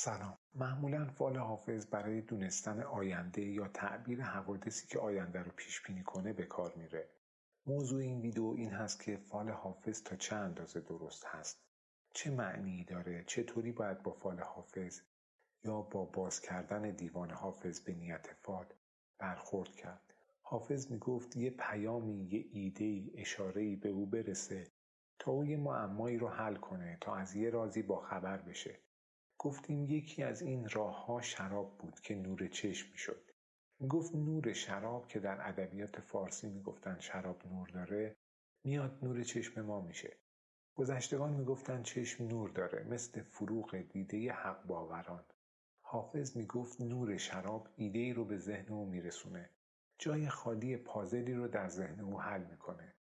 سلام. معمولا فال حافظ برای دونستن آینده یا تعبیر حوادثی که آینده رو پیش بینی کنه به کار میره. موضوع این ویدیو این هست که فال حافظ تا چه اندازه درست هست؟ چه معنی داره؟ چطوری باید با فال حافظ یا با باز کردن دیوان حافظ به نیت فال برخورد کرد؟ حافظ می‌گفت یه پیامی یه ایده اشاره به او برسه تا او یه معمایی رو حل کنه تا از یه رازی با خبر بشه. گفتیم یکی از این راه ها شراب بود که نور چشم شد گفت نور شراب که در ادبیات فارسی می‌گفتن شراب نور داره میاد نور چشم ما میشه. گذشتگان می‌گفتن چشم نور داره مثل فروغ دیده حق باوران. حافظ می‌گفت نور شراب ایده ای رو به ذهن او میرسونه. جای خالی پازلی رو در ذهن او حل می‌کنه.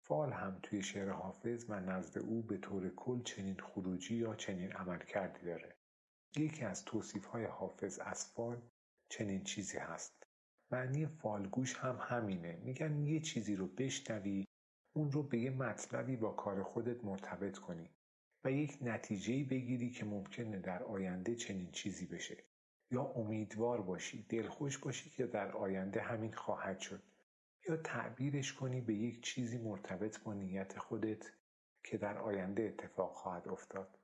فال هم توی شعر حافظ و نزد او به طور کل چنین خروجی یا چنین عمل کردی داره. یکی از توصیف های حافظ از فال چنین چیزی هست. معنی فالگوش هم همینه. میگن یه چیزی رو بشنوی اون رو به یه مطلبی با کار خودت مرتبط کنی و یک نتیجه بگیری که ممکنه در آینده چنین چیزی بشه. یا امیدوار باشی دلخوش باشی که در آینده همین خواهد شد. یا تعبیرش کنی به یک چیزی مرتبط با نیت خودت که در آینده اتفاق خواهد افتاد.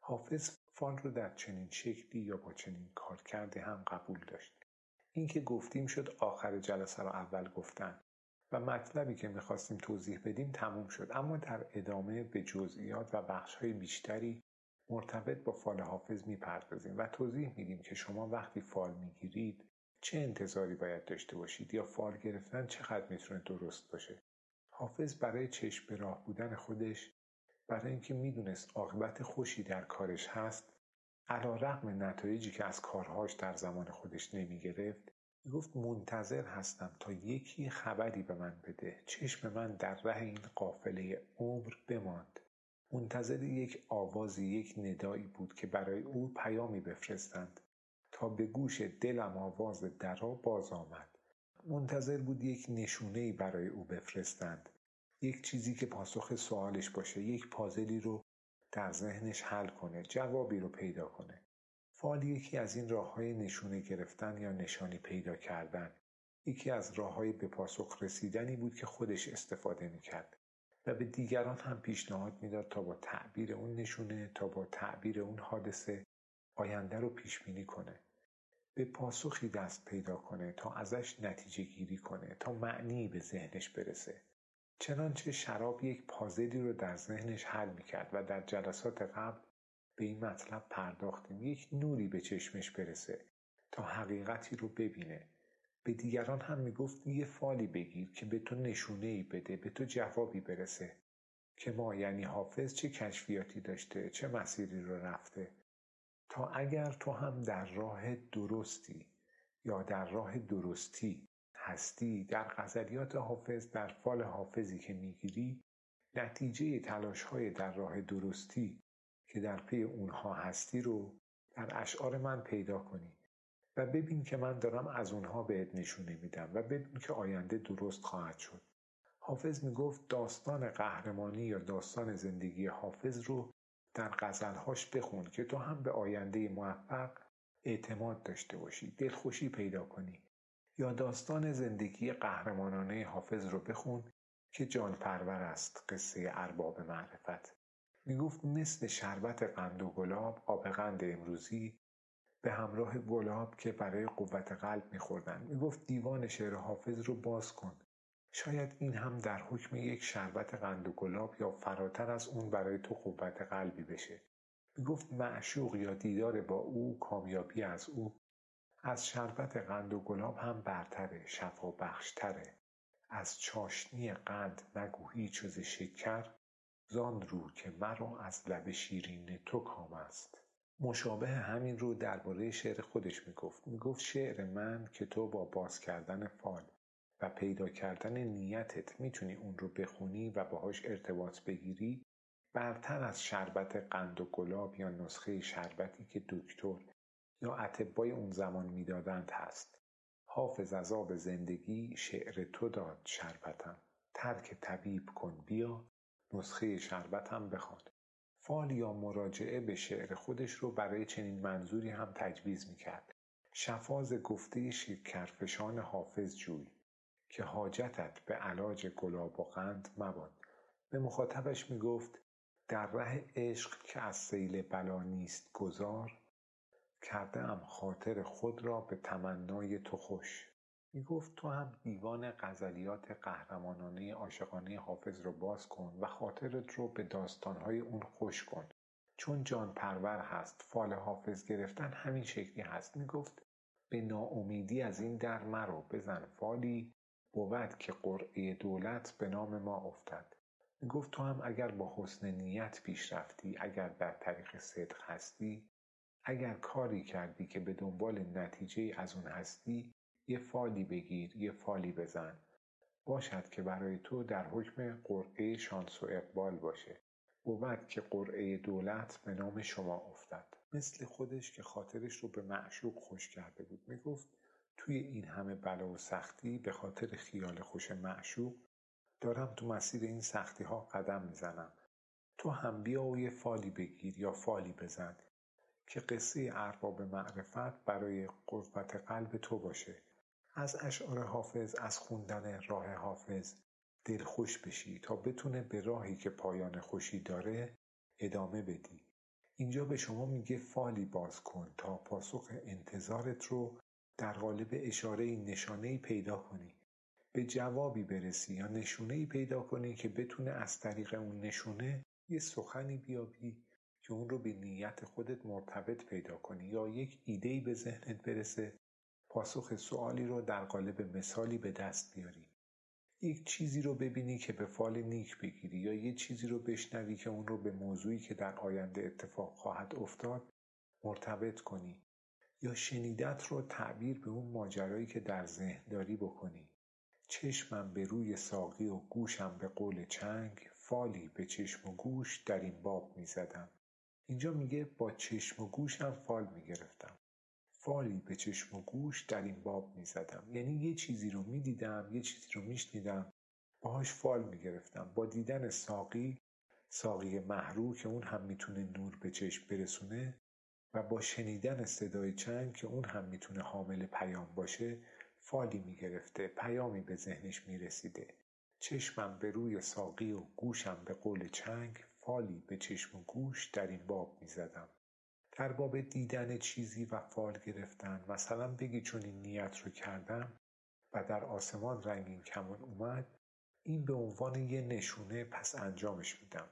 حافظ فال رو در چنین شکلی یا با چنین کارکردی هم قبول داشت. این که گفتیم شد آخر جلسه رو اول گفتن و مطلبی که می‌خواستیم توضیح بدیم تموم شد. اما در ادامه به جزئیات و بخشهای بیشتری مرتبط با فال حافظ می‌پردازیم و توضیح میدیم که شما وقتی فال می‌گیرید چه انتظاری باید داشته باشید یا فال گرفتن چقدر می‌تونه درست باشه. حافظ برای چشم به راه بودن خودش برای اینکه می‌دونست عاقبت خوشی در کارش هست علا رقم نتایجی که از کارهاش در زمان خودش نمی‌گرفت می‌گفت منتظر هستم تا یکی خبری به من بده. چشم من در ره این قافله عمر بماند. منتظر یک آوازی یک ندایی بود که برای او پیامی بفرستند. تا به گوش دلم آواز درا باز آمد. منتظر بود یک نشونه برای او بفرستند. یک چیزی که پاسخ سوالش باشه یک پازلی رو در ذهنش حل کنه جوابی رو پیدا کنه. فال یکی از این راه های نشونه گرفتن یا نشانی پیدا کردن. یکی از راه های به پاسخ رسیدنی بود که خودش استفاده می‌کرد و به دیگران هم پیشنهاد می‌داد تا با تعبیر اون نشونه تا با تعبیر اون حادثه آینده رو پیش بینی کنه. به پاسخی دست پیدا کنه تا ازش نتیجه گیری کنه تا معنی به ذهنش برسه. چنانچه شراب یک پازلی رو در ذهنش حل می‌کرد و در جلسات قبل به این مطلب پرداختیم یک نوری به چشمش برسه تا حقیقتی رو ببینه. به دیگران هم می‌گفت یه فالی بگیر که به تو نشونه ای بده به تو جوابی برسه. که ما یعنی حافظ چه کشفیاتی داشته چه مسیری رو رفته. تا اگر تو هم در راه درستی یا در راه درستی هستی در غزلیات حافظ در فال حافظی که می‌گیری نتیجه تلاش های در راه درستی که در پی اونها هستی رو در اشعار من پیدا کنی و ببین که من دارم از اونها بهت نشونه میدم و ببین که آینده درست خواهد شد. حافظ می‌گفت داستان قهرمانی یا داستان زندگی حافظ رو در غزلهاش بخون که تو هم به آینده موفق اعتماد داشته باشی دلخوشی پیدا کنی. یا داستان زندگی قهرمانانه حافظ رو بخون که جان پرور است قصه ارباب معرفت. می‌گفت مثل شربت قند و گلاب آب قند امروزی به همراه گلاب که برای قوت قلب میخوردن. می‌گفت دیوان شعر حافظ رو باز کن. شاید این هم در حکم یک شربت قند و گلاب یا فراتر از اون برای تو قوت قلبی بشه. می‌گفت معشوق یا دیدار با او کامیابی از او از شربت قند و گلاب هم برتره شفا بخشتره از چاشنی قند نگو هیچ ز شکر زان رو که مرا از لب شیرین تو کام است. مشابه همین رو درباره شعر خودش می‌گفت. می‌گفت شعر من که تو با باز کردن فال و پیدا کردن نیتت می‌تونی اون رو بخونی و باهاش ارتباط بگیری برتر از شربت قند و گلاب یا نسخه شربتی که دکتر یا اتبای اون زمان می‌دادند هست. حافظ از آب زندگی شعر تو داد شربتم. ترک طبیب کن بیا. نسخه شربتم بخوان. فال یا مراجعه به شعر خودش رو برای چنین منظوری هم تجویز می‌کرد. شفاز گفته شکرفشان حافظ جوی. که حاجتت به علاج گلاب و قند مباد. به مخاطبش می‌گفت در ره عشق که از سیل بلا نیست گذار کرده ام خاطر خود را به تمنای تو خوش. می‌گفت تو هم دیوان غزلیات قهرمانانه عاشقانه حافظ رو باز کن و خاطرت رو به داستانهای اون خوش کن. چون جان پرور هست فال حافظ گرفتن همین شکلی هست. می‌گفت به ناامیدی از این در مرو بزن فالی بود که قرعه دولت به نام ما افتد. می‌گفت تو هم اگر با حسن نیت پیش رفتی اگر در طریق صدق هستی اگر کاری کردی که به دنبال نتیجه از اون هستی یه فالی بگیر یه فالی بزن. باشد که برای تو در حکم قرعه شانس و اقبال باشه. بود که قرعه دولت به نام شما افتد. مثل خودش که خاطرش رو به معشوق خوش کرده بود. می‌گفت توی این همه بلا و سختی به خاطر خیال خوش معشوق دارم تو مسیر این سختی ها قدم می‌زنم. تو هم بیا و یه فالی بگیر یا فالی بزن. که قصه ارباب معرفت برای قوت قلب تو باشه. از اشعار حافظ از خوندن راه حافظ دلخوش بشی تا بتونه به راهی که پایان خوشی داره ادامه بدی. اینجا به شما میگه فالی باز کن تا پاسخ انتظارت رو در قالب اشاره نشانه پیدا کنی. به جوابی برسی یا نشونه ای پیدا کنی که بتونه از طریق اون نشونه یه سخنی بیابی که اون رو به نیت خودت مرتبط پیدا کنی یا یک ایده به ذهنت برسه پاسخ سوالی رو در قالب مثالی به دست بیاری. یک چیزی رو ببینی که به فال نیک بگیری یا یک چیزی رو بشنوی که اون رو به موضوعی که در آینده اتفاق خواهد افتاد مرتبط کنی. یا شنیدت رو تعبیر به اون ماجرایی که در ذهن داری بکنی. چشمم به روی ساقی و گوشم به قول چنگ فالی به چشم و گوش در این باب می زدم. اینجا میگه با چشم و گوشم فال می گرفتم. فالی به چشم و گوش در این باب می زدم. یعنی یه چیزی رو می دیدم، یه چیزی رو می شنیدم، باهاش فال می گرفتم. با دیدن ساقی، ساقی محرو که اون هم می‌تونه نور به چشم برسونه و با شنیدن صدای چنگ که اون هم می‌تونه حامل پیام باشه فالی می‌گرفته پیامی به ذهنش می‌رسیده چشمم به روی ساقی و گوشم به قول چنگ فالی به چشم و گوش در این باب می‌زدم در باب دیدن چیزی و فال گرفتن مثلا بگی چون این نیت رو کردم و در آسمان رنگین کمان اومد این به عنوان یه نشونه پس انجامش میدم.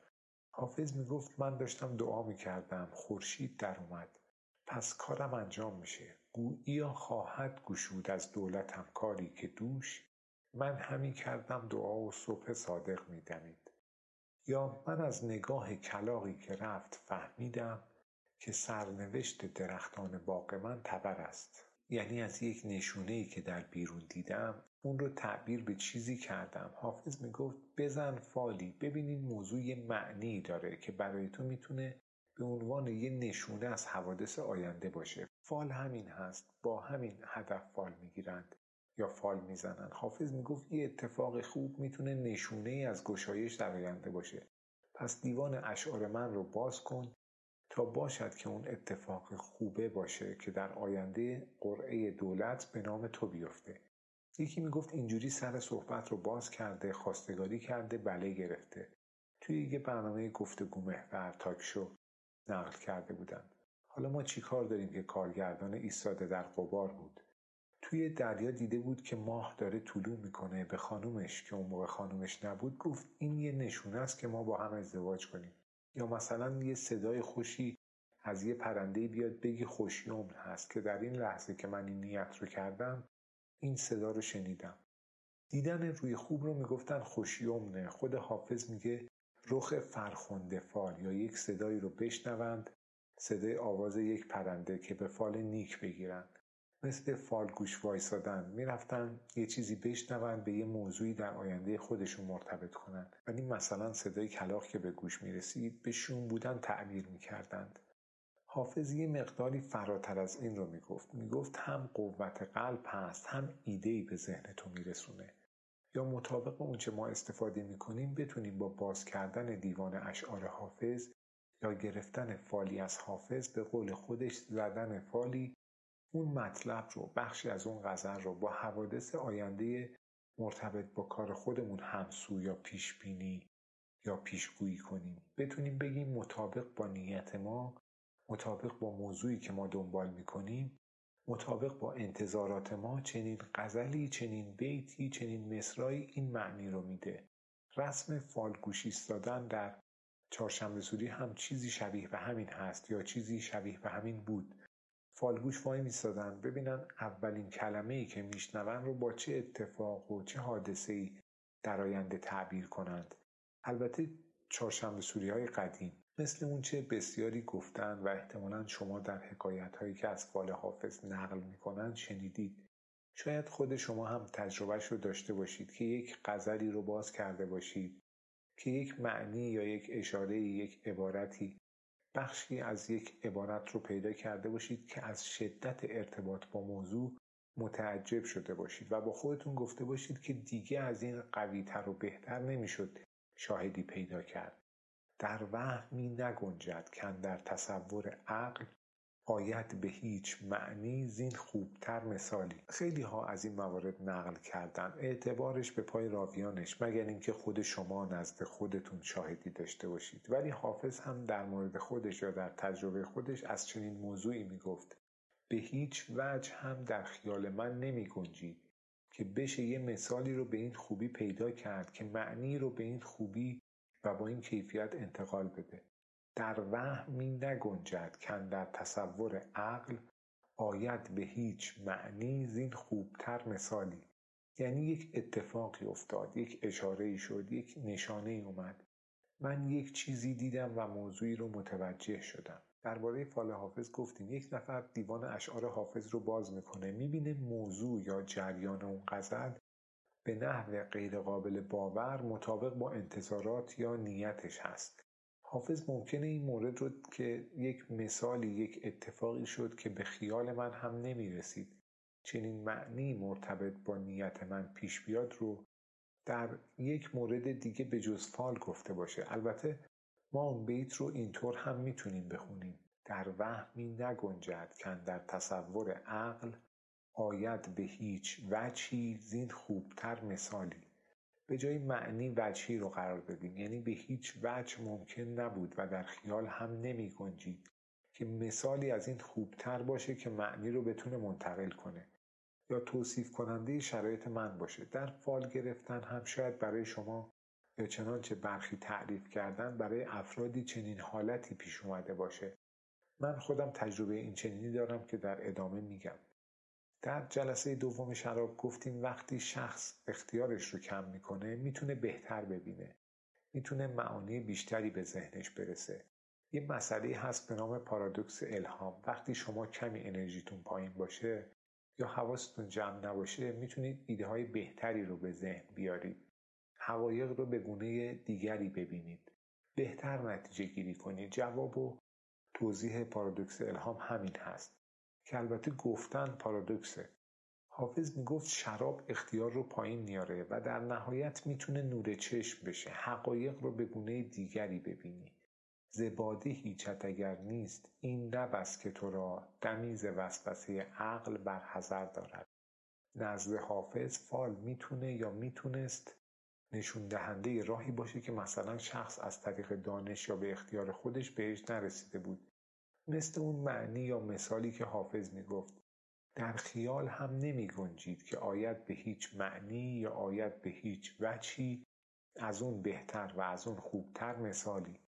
حافظ می‌گفت من داشتم دعا می‌کردم خورشید در اومد. پس کارم انجام میشه. گوییا خواهد گشود از دولتم کاری که دوش. من همی کردم دعا و صبح صادق میدمید یا من از نگاه کلاقی که رفت فهمیدم که سرنوشت درختان باغ من تبر است. یعنی از یک نشونه ای که در بیرون دیدم اون رو تعبیر به چیزی کردم. حافظ می‌گفت بزن فالی ببینین موضوع معنی داره که برای تو می‌تونه به عنوان یه نشونه از حوادث آینده باشه. فال همین هست. با همین هدف فال می‌گیرند. یا فال می‌زنند حافظ می‌گفت یه اتفاق خوب می‌تونه نشونه ای از گشایش در آینده باشه. پس دیوان اشعار من رو باز کن تا باشد که اون اتفاق خوبه باشه که در آینده قرعه دولت به نام تو بیفته. یکی می‌گفت اینجوری سر صحبت رو باز کرده خواستگاری کرده بله گرفته. توی یه برنامه گفتگو محور تاکشو نقل کرده بودند حالا ما چیکار داریم که کارگردان ایستاده در قبار بود؟ توی دریا دیده بود که ماه داره طلوع می‌کنه به خانومش که اون موقع خانومش نبود گفت این یه نشونه است که ما با هم ازدواج کنیم. یا مثلا یه صدای خوشی از یه پرنده بیاد بگی خوشیوم هست که در این لحظه که من این نیت رو کردم این صدا رو شنیدم. دیدن روی خوب رو می‌گفتن خوشیومنه خود حافظ میگه رخ فرخنده فال یا یک صدایی رو بشنوند صدای آواز یک پرنده که به فال نیک بگیرند. مثل فال گوش وایسادن. می‌رفتن یه چیزی بشنوند به یه موضوعی در آینده خودشون مرتبط کنند ولی مثلا صدای کلاق که به گوش می‌رسید به شون بودن تعبیر می‌کردند. حافظ یه مقداری فراتر از این رو می‌گفت. می‌گفت هم قوت قلب هست هم ایدهی به ذهن تو میرسونه. یا مطابق اونچه ما استفاده می‌کنیم بتونیم با باز کردن دیوان اشعار حافظ یا گرفتن فالی از حافظ به قول خودش زدن فالی اون مطلب رو بخشی از اون غزل رو با حوادث آینده مرتبط با کار خودمون همسو یا پیش بینی یا پیشگویی کنیم. بتونیم بگیم مطابق با نیت ما مطابق با موضوعی که ما دنبال می‌کنیم مطابق با انتظارات ما چنین غزلی چنین بیتی چنین مصرایی این معنی رو میده. رسم فالگوش ایستادن در چهارشنبه سوری هم چیزی شبیه به همین هست یا چیزی شبیه به همین بود. فالگوش وای میستادن ببینن اولین کلمه ای که میشنون رو با چه اتفاق و چه حادثه ای در آینده تعبیر کنند. البته چهارشنبه سوری های قدیم مثل اون چه بسیاری گفتن و احتمالا شما در حکایت هایی که از فال حافظ نقل می‌کنند شنیدید. شاید خود شما هم تجربهش رو داشته باشید که یک غزلی رو باز کرده باشید که یک معنی یا یک اشاره یک عبارتی بخشی از یک عبارت رو پیدا کرده باشید که از شدت ارتباط با موضوع متعجب شده باشید و با خودتون گفته باشید که دیگه از این قویتر و بهتر نمی‌شد شاهدی پیدا کرد. در وهمی نگنجد کن در تصور عقل آید به هیچ معنی زین خوبتر مثالی. خیلی ها از این موارد نقل کردن. اعتبارش به پای راویانش مگر اینکه خود شما نزد خودتون شاهدی داشته باشید. ولی حافظ هم در مورد خودش یا در تجربه خودش از چنین موضوعی می‌گفت. به هیچ وجه هم در خیال من نمی گنجید که بشه یه مثالی رو به این خوبی پیدا کرد که معنی رو به این خوبی و با این کیفیت انتقال بده. در وهمی نگنجد کن در تصور عقل آید به هیچ معنی زین خوبتر مثالی. یعنی یک اتفاقی افتاد یک اشاره شد یک نشانه ای اومد. من یک چیزی دیدم و موضوعی رو متوجه شدم. درباره فال حافظ گفتیم یک نفر دیوان اشعار حافظ رو باز می‌کنه می‌بینه موضوع یا جریان اون غزل به نحو غیرقابل باور مطابق با انتظارات یا نیتش هست. حافظ ممکنه این مورد رو که یک مثالی یک اتفاقی شد که به خیال من هم نمی رسید چنین معنی مرتبط با نیت من پیش بیاد رو در یک مورد دیگه به جز فال گفته باشه. البته ما اون بیت رو اینطور هم می‌تونیم بخونیم. در وهمی نگنجد کن در تصور عقل آید به هیچ وجهی زین خوبتر مثالی. به جای معنی وجهی رو قرار بدیم یعنی به هیچ وجه ممکن نبود و در خیال هم نمی گنجید که مثالی از این خوبتر باشه که معنی رو بتونه منتقل کنه. یا توصیف کننده شرایط من باشه. در فال گرفتن هم شاید برای شما یا چنانچه برخی تعریف کردن برای افرادی چنین حالتی پیش اومده باشه. من خودم تجربه این چنینی دارم که در ادامه میگم. در جلسه دوم شراب گفتیم وقتی شخص اختیارش رو کم می‌کنه می‌تونه بهتر ببینه. می‌تونه معانی بیشتری به ذهنش برسه. یه مسئله هست به نام پارادوکس الهام. وقتی شما کمی انرژیتون پایین باشه یا حواستون جمع نباشه می‌تونید ایده های بهتری رو به ذهن بیارید. حقایق رو به گونه دیگری ببینید. بهتر نتیجه گیری کنید. جواب و توضیح پارادوکس الهام همین هست. که البته گفتن پارادوکسه. حافظ می‌گفت شراب اختیار رو پایین میاره و در نهایت می‌تونه نور چشم بشه. حقایق رو به گونه دیگری ببینی. زباده هیچت اگر نیست این نبس که تو را دمیز وسوسه عقل بر حذر دارد. نزد حافظ فال می‌تونه یا می‌تونست نشون دهنده راهی باشه که مثلا شخص از طریق دانش یا به اختیار خودش بهش نرسیده بود. مثل اون معنی یا مثالی که حافظ می گفت در خیال هم نمی گنجید که آید به هیچ معنی یا آید به هیچ وچی از اون بهتر و از اون خوبتر مثالی.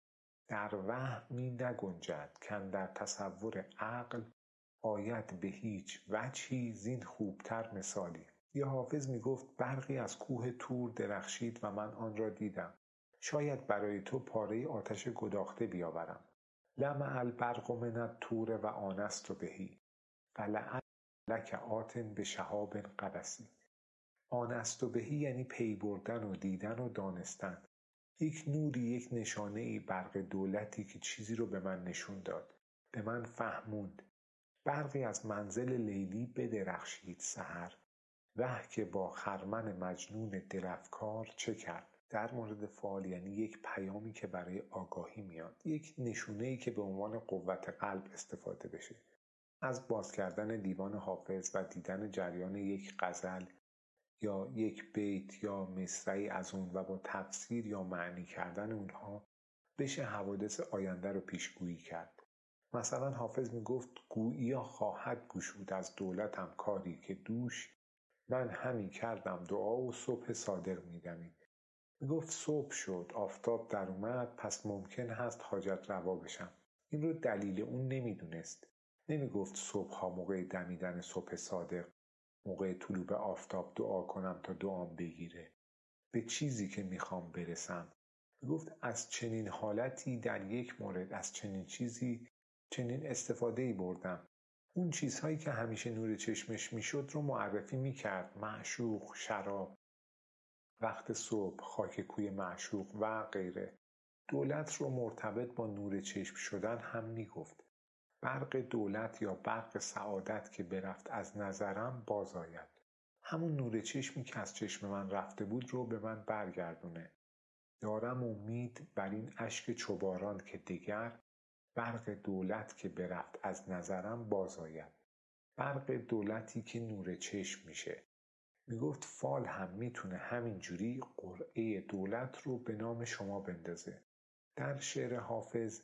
در وهمی نگنجد کن در تصور عقل آید به هیچ وچی زین خوبتر مثالی. یا حافظ می گفت برقی از کوه تور درخشید و من آن را دیدم. شاید برای تو پاره آتش گداخته بیاورم. لمع البرق من تور و آنست بهی. قلع لک آتن به شهاب قبسی آنست بهی یعنی پی بردن و دیدن و دانستن. یک نوری یک نشانه ای برق دولتی که چیزی رو به من نشون داد. به من فهموند. برقی از منزل لیلی بدرخشید سحر. وه که با خرمن مجنون دلفکار چه کرد؟ در مورد فال یعنی یک پیامی که برای آگاهی میاد یک نشونه ای که به عنوان قوت قلب استفاده بشه. از باز کردن دیوان حافظ و دیدن جریان یک غزل یا یک بیت یا مصرعی از اون و با تفسیر یا معنی کردن اونها بشه حوادث آینده رو پیشگویی کرد. مثلا حافظ می‌گفت گویی خواهد گشود از دولتم کاری که دوش من همی کردم دعا و صبح صادق میدمید. می‌گفت صبح شد آفتاب در اومد پس ممکن هست حاجت روا بشم. این رو دلیل اون نمی‌دونست. نمی‌گفت صبح ها موقع دمیدن صبح صادق موقع طلوع آفتاب دعا کنم تا دعام بگیره. به چیزی که می‌خوام برسم. گفت از چنین حالتی در یک مورد از چنین چیزی چنین استفاده ای بردم. اون چیزهایی که همیشه نور چشمش می‌شد رو معرفی می‌کرد. معشوق شراب. وقت صبح خاک کوی معشوق و غیره. دولت رو مرتبط با نور چشم شدن هم می‌گفت. برق دولت یا برق سعادت که برفت از نظرم باز آید. همون نور چشمی که از چشم من رفته بود رو به من برگردونه. دارم امید بر این اشک چوباران که دیگر برق دولت که برفت از نظرم باز آید. برق دولتی که نور چشم میشه. می‌گفت فال هم می‌تونه همینجوری قرعه دولت رو به نام شما بندازه. در شعر حافظ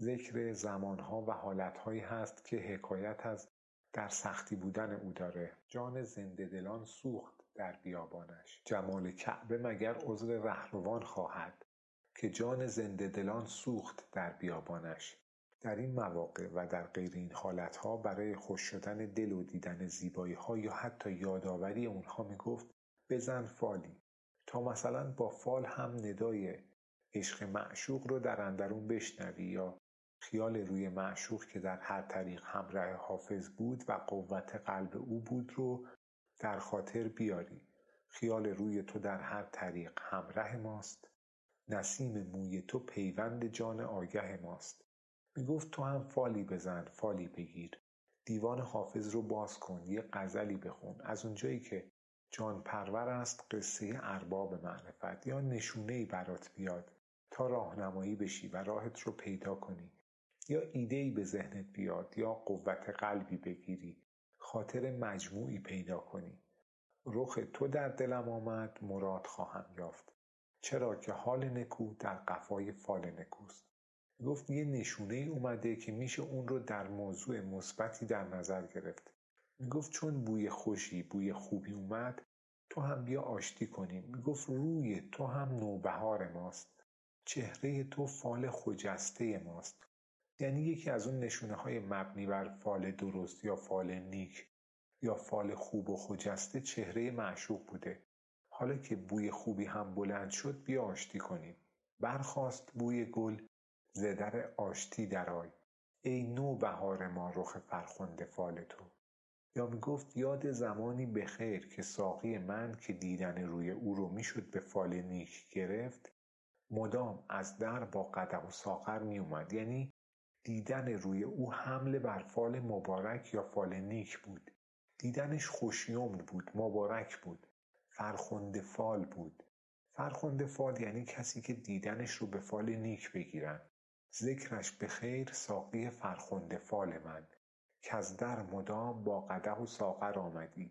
ذکر زمانها و حالتهایی هست که حکایت از در سختی بودن او داره. جان زنده دلان سوخت در بیابانش. جمال کعبه مگر عذر رهروان خواهد که جان زنده دلان سوخت در بیابانش. در این مواقع و در غیر این حالتها برای خوش شدن دل و دیدن زیبایی ها یا حتی یادآوری اونها می‌گفت بزن فالی. تا مثلا با فال هم ندای عشق معشوق رو در اندرون بشنوی یا خیال روی معشوق که در هر طریق همراه حافظ بود و قوت قلب او بود رو در خاطر بیاری. خیال روی تو در هر طریق همراه ماست. نسیم موی تو پیوند جان آگه ماست. می‌گفت تو هم فالی بزن فالی بگیر. دیوان حافظ رو باز کن یه غزلی بخون. از اونجایی که جان پرور است قصه ارباب معرفت یا نشونه برات بیاد تا راهنمایی بشی و راهت رو پیدا کنی. یا ایده به ذهنت بیاد یا قوت قلبی بگیری. خاطر مجموعی پیدا کنی. رخ تو در دلم آمد مراد خواهم یافت. چرا که حال نکو در قفای فال نکوست. گفت یه نشونه ای اومده که میشه اون رو در موضوع مثبتی در نظر گرفت. می‌گفت چون بوی خوشی بوی خوبی اومد تو هم بیا آشتی کنیم. می‌گفت روی تو هم نوبهار ماست. چهره تو فال خجسته ماست. یعنی یکی از اون نشونه های مبنی بر فال درست یا فال نیک یا فال خوب و خجسته چهره معشوق بوده. حالا که بوی خوبی هم بلند شد بیا آشتی کنیم. برخاست بوی گل ز در آشتی درآی ای نو بهار ما رخ فرخنده فال تو. یا می‌گفت یاد زمانی بخیر که ساقی من که دیدن روی او رو می‌شد به فال نیک گرفت مدام از در با قدح و ساغر می اومد یعنی دیدن روی او حمل بر فال مبارک یا فال نیک بود. دیدنش خوش‌یمن بود مبارک بود. فرخنده فال بود. فرخنده فال یعنی کسی که دیدنش رو به فال نیک بگیرن. ذکرش به خیر ساقی فرخنده فال من که از در مدام با قده و ساغر آمدی.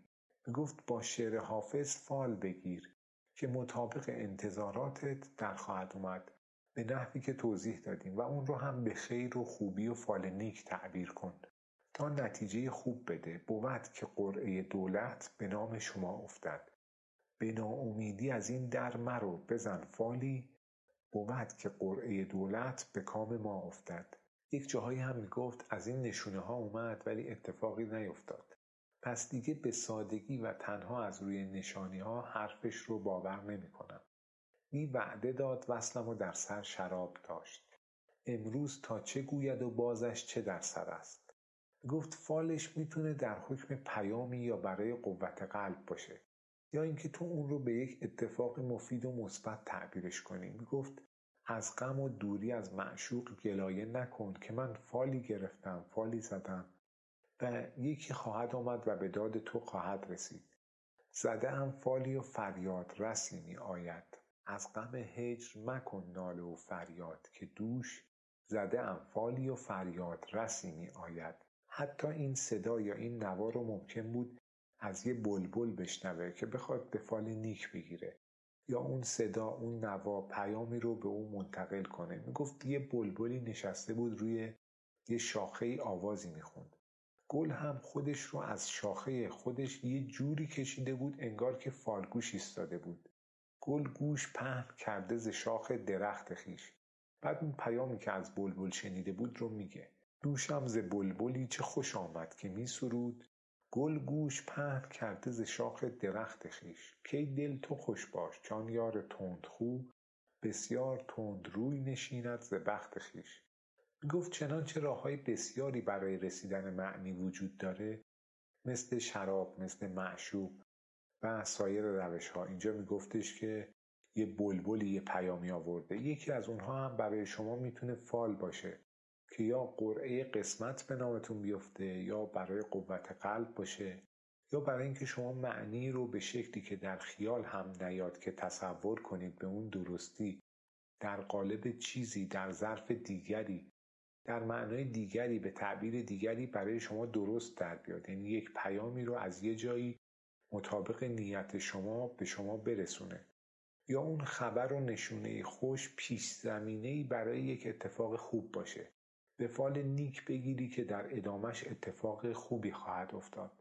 گفت با شعر حافظ فال بگیر که مطابق انتظاراتت در خواهد اومد. به نحوی که توضیح دادیم و اون رو هم به خیر و خوبی و فال نیک تعبیر کن. تا نتیجه خوب بده بود که قرعه دولت به نام شما افتد. به ناامیدی از این در مرو بزن فالی بود که قرعه دولت به کام ما افتد یک جاهایی هم می‌گفت از این نشونه ها اومد ولی اتفاقی نیفتاد پس دیگه به سادگی و تنها از روی نشانی ها حرفش رو باور نمی کنم. می وعده داد وصلم و در سر شراب داشت. امروز تا چه گوید و بازش چه در سر است. گفت فالش می‌تونه در حکم پیامی یا برای قوت قلب باشه. یا اینکه تو اون رو به یک اتفاق مفید و مثبت تعبیرش کنی. می‌گفت از غم و دوری از معشوق گلایه نکن که من فالی گرفتم فالی زدم و یکی خواهد آمد و به داد تو خواهد رسید. زده هم فالی و فریاد رسی می آید از غم هجر مکن ناله و فریاد که دوش زده ام فالی و فریاد رسی می آید حتی این صدا یا این نوا رو ممکن بود از یه بلبل بشنوه که بخواد به فال نیک بگیره. یا اون صدا اون نوا پیامی رو به اون منتقل کنه. می‌گفت یه بلبلی نشسته بود روی یه شاخه آوازی می‌خوند. گل هم خودش رو از شاخه خودش یه جوری کشیده بود انگار که فالگوش ایستاده بود. گل گوش پهن کرده ز شاخ درخت خیش. بعد اون پیامی که از بلبل شنیده بود رو میگه. دوشم ز بلبلی چه خوش آمد که می سرود گل گوش پهن کرده ز شاخ درخت خیش کی دل تو خوش باش کان یار تندخو بسیار تندروی نشیند ز بخت خویش. می‌گفت چنانچه راههای بسیاری برای رسیدن معنی وجود داره مثل شراب مثل معشوق و سایر روش ها اینجا میگفتش که یه بلبلی یه پیامی آورده. یکی از اونها هم برای شما می‌تونه فال باشه. که یا قرعه قسمت به نامتون بیفته یا برای قوت قلب باشه یا برای اینکه شما معنی رو به شکلی که در خیال هم نیاد که تصور کنید به اون درستی در قالب چیزی در ظرف دیگری در معنای دیگری به تعبیر دیگری برای شما درست در بیاد. یعنی یک پیامی رو از یه جایی مطابق نیت شما به شما برسونه. یا اون خبر و نشونه خوش پیش زمینه برای یک اتفاق خوب باشه. به فال نیک بگیری که در ادامش اتفاق خوبی خواهد افتاد.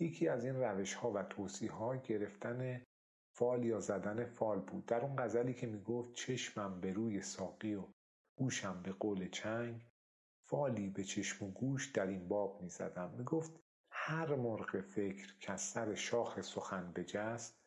یکی از این روش ها و توصیح ها گرفتن فال یا زدن فال بود. در اون غزلی که می‌گفت چشمم به روی ساقی و گوشم به قول چنگ فالی به چشم و گوش در این باب می‌زدم. می‌گفت هر مرغ فکر که از سر شاخ سخن بجست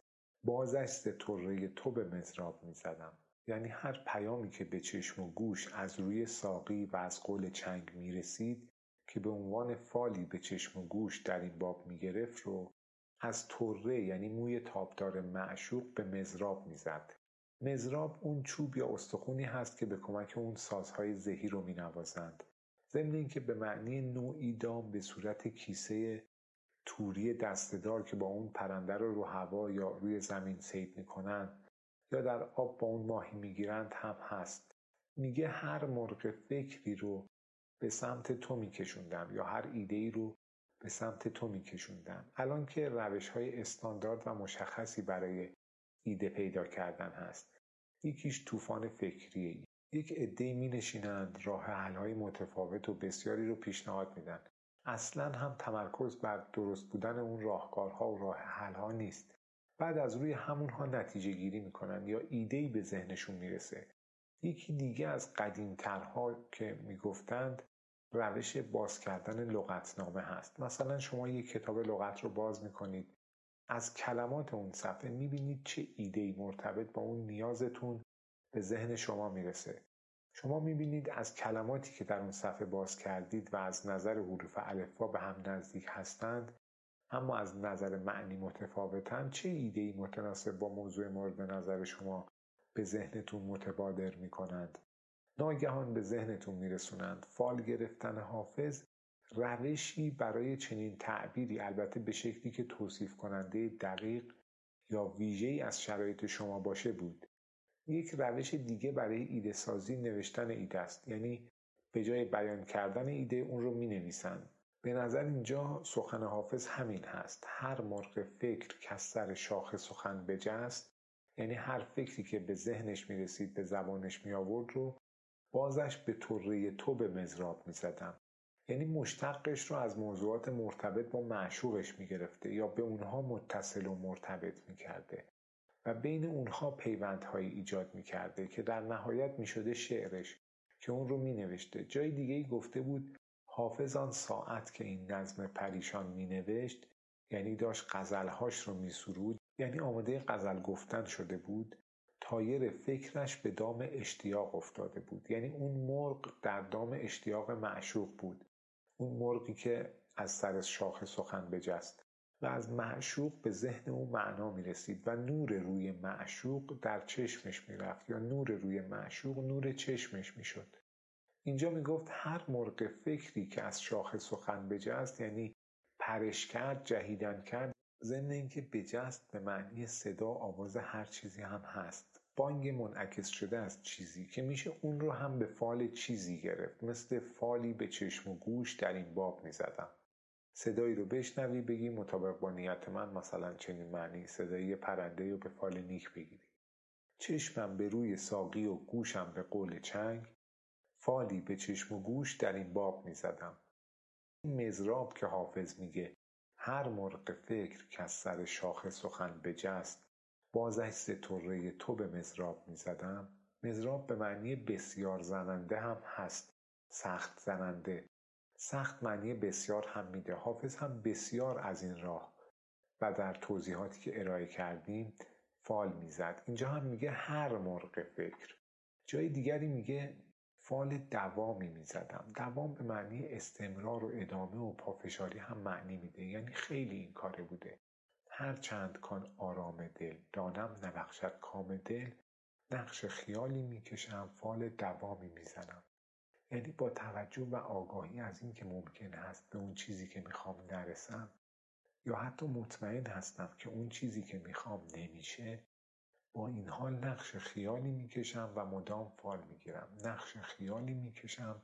بازش ز طره تو به مضراب می‌زدم. یعنی هر پیامی که به چشم و گوش از روی ساقی و از قول چنگ می رسید که به عنوان فالی به چشم و گوش در این باب می گرفت رو از طره یعنی موی تابدار معشوق به مزراب می‌زد. مزراب اون چوب یا استخونی هست که به کمک اون سازهای ذهی رو می نوازند. ضمن اینکه به معنی نوعی دام به صورت کیسه توری دستدار که با اون پرنده رو رو هوا یا روی زمین سید می‌کنن یا در آب با اون ماهی می‌گیرند هم هست. میگه هر مرغ فکری رو به سمت تو میکشوندم یا هر ایده ای رو به سمت تو میکشوندم. الان که روش های استاندارد و مشخصی برای ایده پیدا کردن هست. یکیش طوفان فکریه. یک عده می نشینند راه حل های متفاوت و بسیاری رو پیشنهاد میدن. اصلا هم تمرکز بر درست بودن اون راهکارها و راه حل نیست. بعد از روی همونها نتیجه گیری می‌کنن یا ایدهی به ذهنشون می‌رسه. یکی دیگه از قدیمترها که می‌گفتند روش باز کردن لغتنامه هست. مثلا شما یک کتاب لغت رو باز می‌کنید از کلمات اون صفحه می‌بینید چه ایدهی مرتبط با اون نیازتون به ذهن شما می‌رسه. شما می‌بینید از کلماتی که در اون صفحه باز کردید و از نظر حروف الفبا به هم نزدیک هستند اما از نظر معنی متفاوتن چه ایده ای متناسب با موضوع مورد نظر شما به ذهنتون متبادر می کنند ناگهان به ذهنتون می رسونند فال گرفتن حافظ روشی برای چنین تعبیری البته به شکلی که توصیف کننده دقیق یا ویژه‌ای از شرایط شما باشه بود. یک روش دیگه برای ایده سازی نوشتن ایده است. یعنی به جای بیان کردن ایده اون رو می نویسند به نظر اینجا سخن حافظ همین هست هر مرغ فکر که از سر شاخ سخن بجست یعنی هر فکری که به ذهنش می رسید به زبانش می آورد رو بازش به طره تو به مزراب می زدم. یعنی مشتقش رو از موضوعات مرتبط با معشوقش می گرفته یا به اونها متصل و مرتبط می کرده و بین اونها پیوندهایی ایجاد می کرده که در نهایت می شده شعرش که اون رو می نوشته جای دیگه ای گفته بود حافظ آن ساعت که این نظم پریشان می نوشت یعنی داشت غزلهاش رو می سرود یعنی آماده غزل گفتن شده بود تایر فکرش به دام اشتیاق افتاده بود. یعنی اون مرغ در دام اشتیاق معشوق بود. اون مرغی که از سر شاخ سخن بجست. و از معشوق به ذهن او معنا می رسید و نور روی معشوق در چشمش می رفت یا نور روی معشوق نور چشمش می شد اینجا می گفت هر مرغ فکری که از شاخ سخن بجست یعنی پرش کرد جهیدن کرد ضمن اینکه بجست به معنی صدا آواز هر چیزی هم هست. بانگ منعکس شده از چیزی که میشه اون رو هم به فال چیزی گرفت. مثل فالی به چشم و گوش در این باب می‌زدم. صدایی رو بشنوی بگی مطابق با نیت من مثلا چنین معنی صدایی پرنده رو به فال نیک بگیری. چشمم به روی ساقی و گوشم به قول چنگ فالی به چشم و گوش در این باب می‌زدم این مزراب که حافظ میگه هر مرغ فکر که از سر شاخ سخن بجست بازش ز تو به مزراب می‌زدم مزراب به معنی بسیار زننده هم هست سخت زننده. سخت معنی بسیار هم میده. حافظ هم بسیار از این راه و در توضیحاتی که ارائه کردیم فال می‌زد. اینجا هم میگه هر مرغ فکر. جای دیگری میگه فال دوامی می‌زدم. دوام به معنی استمرار و ادامه و پافشاری هم معنی میده. یعنی خیلی این کاره بوده. هر چند کان آرام دل دانم نبخشد کام دل نقش خیالی می‌کشم فال دوامی می‌زنم. یعنی با توجه و آگاهی از اینکه ممکن هست به اون چیزی که می‌خوام نرسم یا حتی مطمئن هستم که اون چیزی که می‌خوام نمیشه با این حال نقش خیالی می‌کشم و مدام فال می‌گیرم. نقش خیالی می‌کشم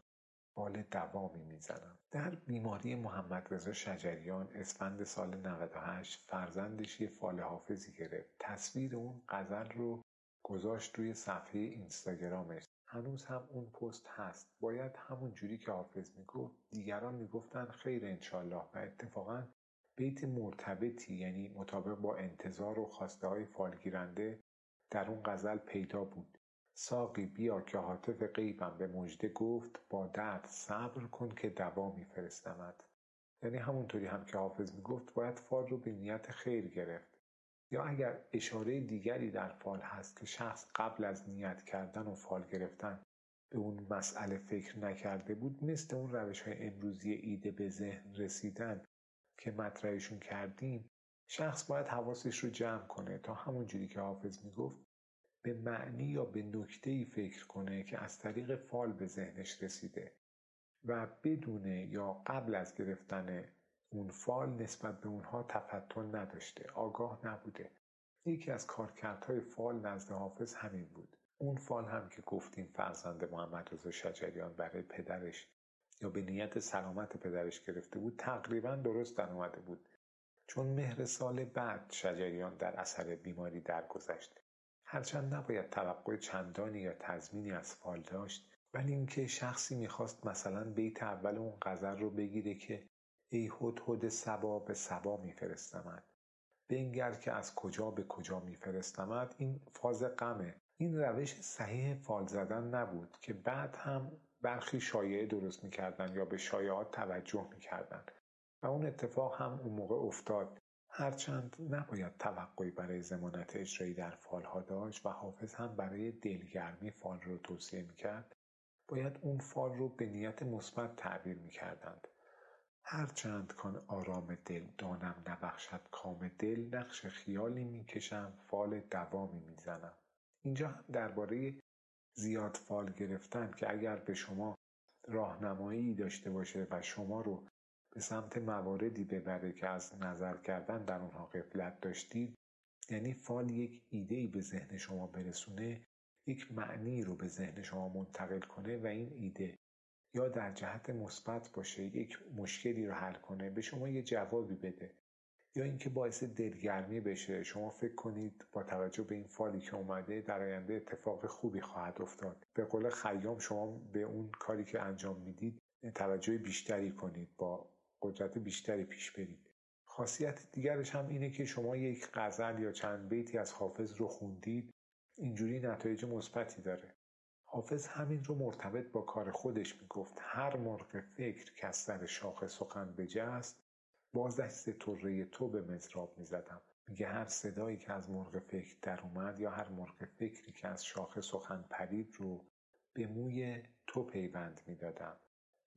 فال دوامی می‌زنم در بیماری محمد رضا شجریان اسفند سال 98 فرزندش یه فال حافظی گرفت. تصویر اون غزل رو گذاشت روی صفحه اینستاگرامش. هنوز هم اون پست هست. باید همون جوری که حافظ می‌گفت دیگران می‌گفتن خیر انشالله و اتفاقا بیت مرتبطی یعنی مطابق با انتظار و خواسته های فالگیرنده در اون غزل پیدا بود. ساقی بیا که حاطف غیبم به مژده گفت با درد صبر کن که دوا میفرستمت. یعنی همونطوری هم که حافظ می‌گفت باید فال رو به نیت خیر گرفت. یا اگر اشاره دیگری در فال هست که شخص قبل از نیت کردن و فال گرفتن به اون مسئله فکر نکرده بود مثل اون روش های امروزی ایده به ذهن رسیدن که مطرحشون کردیم شخص باید حواسش رو جمع کنه. تا همون جوری که حافظ می‌گفت به معنی یا به نکته ای فکر کنه که از طریق فال به ذهنش رسیده و بدون یا قبل از گرفتن اون فال نسبت به اونها تفتن نداشته آگاه نبوده. یکی از کارکردهای فال نزد حافظ همین بود. اون فال هم که گفتیم فرزند محمد رضا شجریان برای پدرش یا به نیت سلامت پدرش گرفته بود تقریبا درست در اومده بود. چون مهر سال بعد شجریان در اثر بیماری درگذشت. هرچند نباید توقع چندانی یا تضمینی از فال داشت ولی اینکه شخصی می‌خواست مثلا بیت اول اون غزل رو بگیره که ای هد سبا به سبا میفرستمد. بنگر که از کجا به کجا میفرستمد این فاز غمه. این روش صحیح فال زدن نبود که بعد هم برخی شایعه درست می‌کردن یا به شایعات توجه می‌کردن. و اون اتفاق هم اون موقع افتاد. هرچند نباید توقعی برای زمانت اجرایی در فالها داشت و حافظ هم برای دلگرمی فال رو توصیه می‌کرد باید اون فال رو به نیت مثبت تعبیر می‌کردند. هرچند کان آرام دل دانم نبخشد کام دل نقش خیالی می‌کشم فال دوامی می‌زنم. اینجا هم درباره زیاد فال گرفتن که اگر به شما راهنمایی داشته باشه و شما رو به سمت مواردی ببره که از نظر کردن در اونها قفلت داشتید یعنی فال یک ایده به ذهن شما برسونه یک معنی رو به ذهن شما منتقل کنه و این ایده یا در جهت مثبت باشه یک مشکلی رو حل کنه به شما یه جوابی بده. یا اینکه باعث دلگرمی بشه. شما فکر کنید با توجه به این فالی که اومده در آینده اتفاق خوبی خواهد افتاد. به قول خیام شما به اون کاری که انجام می‌دید توجه بیشتری کنید با قدرت بیشتری پیش برید. خاصیت دیگرش هم اینه که شما یک غزل یا چند بیتی از حافظ رو خوندید اینجوری نتایج مثبتی داره. حافظ همین رو مرتبط با کار خودش می‌گفت. هر مرغ فکر که از سر شاخ سخن بجست باز دست طره تو به مزراب می‌زدم. میگه هر صدایی که از مرغ فکر در اومد یا هر مرغ فکری که از شاخ سخن پرید رو به موی تو پیوند می‌دادم.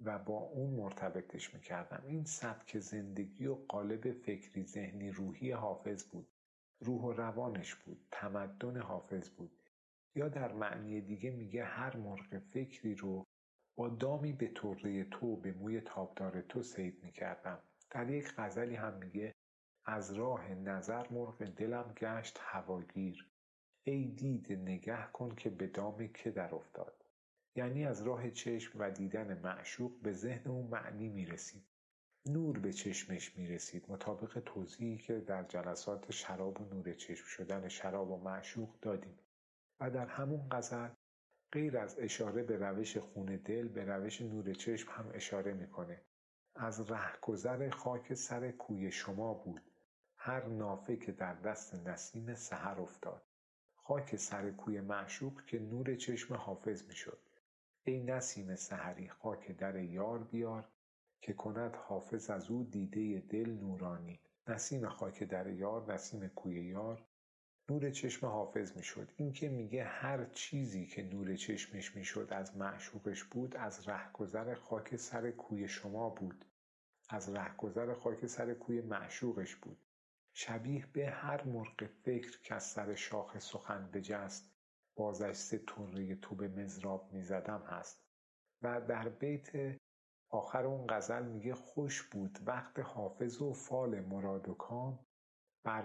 و با اون مرتبطش می‌کردم. این سبک زندگی و قالب فکری ذهنی روحی حافظ بود. روح و روانش بود. تمدن حافظ بود. یا در معنی دیگه میگه هر مرغ فکری رو با دامی به طره تو به موی تابدار تو سید می‌کردم. در یک غزلی هم میگه از راه نظر مرغ دلم گشت هواگیر. ای دیده نگه کن که به دام که در افتاد. یعنی از راه چشم و دیدن معشوق به ذهن او معنی می رسید نور به چشمش می رسید مطابق توضیحی که در جلسات شراب و نور چشم شدن شراب و معشوق دادیم. و در همون غزل غیر از اشاره به روش خون دل به روش نور چشم هم اشاره می‌کنه. از رهگذر خاک سر کوی شما بود. هر نافه که در دست نسیم سحر افتاد. خاک سر کوی معشوق که نور چشم حافظ می‌شد. ای نسیم سحری خاک در یار بیار که کند حافظ از او دیده دل نورانی. نسیم خاک در یار نسیم کوی یار. نور چشم حافظ می‌شد این که میگه هر چیزی که نور چشمش می‌شد از معشوقش بود از رهگذر خاک سر کوی شما بود. از رهگذر خاک سر کوی معشوقش بود. شبیه به هر مرغ فکر که از سر شاخ سخن بجست. بازش سه طره تو به مزراب می‌زدم هست. و در بیت آخر اون غزل میگه خوش بود وقت حافظ و فال مراد و کام بر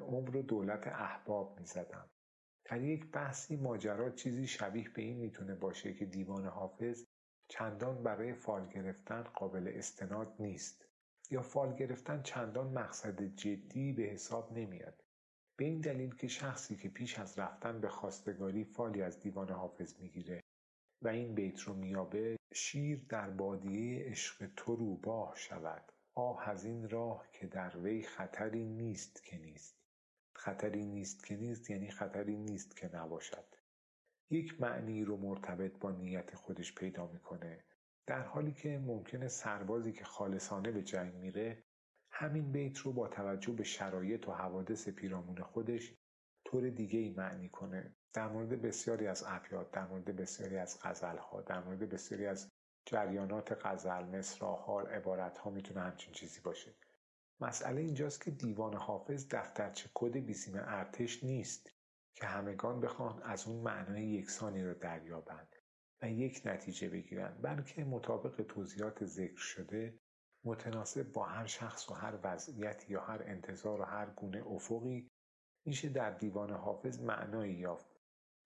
عمر و دولت احباب می‌زدم. در یک بحثی ماجرا چیزی شبیه به این می‌تونه باشه که دیوان حافظ چندان برای فال گرفتن قابل استناد نیست یا فال گرفتن چندان مقصد جدی به حساب نمیاد. به این دلیل که شخصی که پیش از رفتن به خواستگاری فالی از دیوان حافظ می‌گیره و این بیت رو میابه شیر در بادیه عشق تو روباه شود. آه از این راه که در وی خطری نیست که نیست. خطری نیست که نیست یعنی خطری نیست که نباشد. یک معنی رو مرتبط با نیت خودش پیدا می‌کنه. در حالی که ممکنه سربازی که خالصانه به جنگ میره همین بیت رو با توجه به شرایط و حوادث پیرامون خودش طور دیگه ای معنی کنه. در مورد بسیاری از ابیات در مورد بسیاری از غزلها در مورد بسیاری از جریانات غزل مصراها عبارتها می‌تونه همچین چیزی باشه. مسئله اینجاست که دیوان حافظ دفترچه کد بیسیم ارتش نیست که همگان بخوان از اون معنای یکسانی رو دریابند و یک نتیجه بگیرند بلکه مطابق توضیحات ذکر شده متناسب با هر شخص و هر وضعیت یا هر انتظار و هر گونه افقی میشه در دیوان حافظ معنایی یافت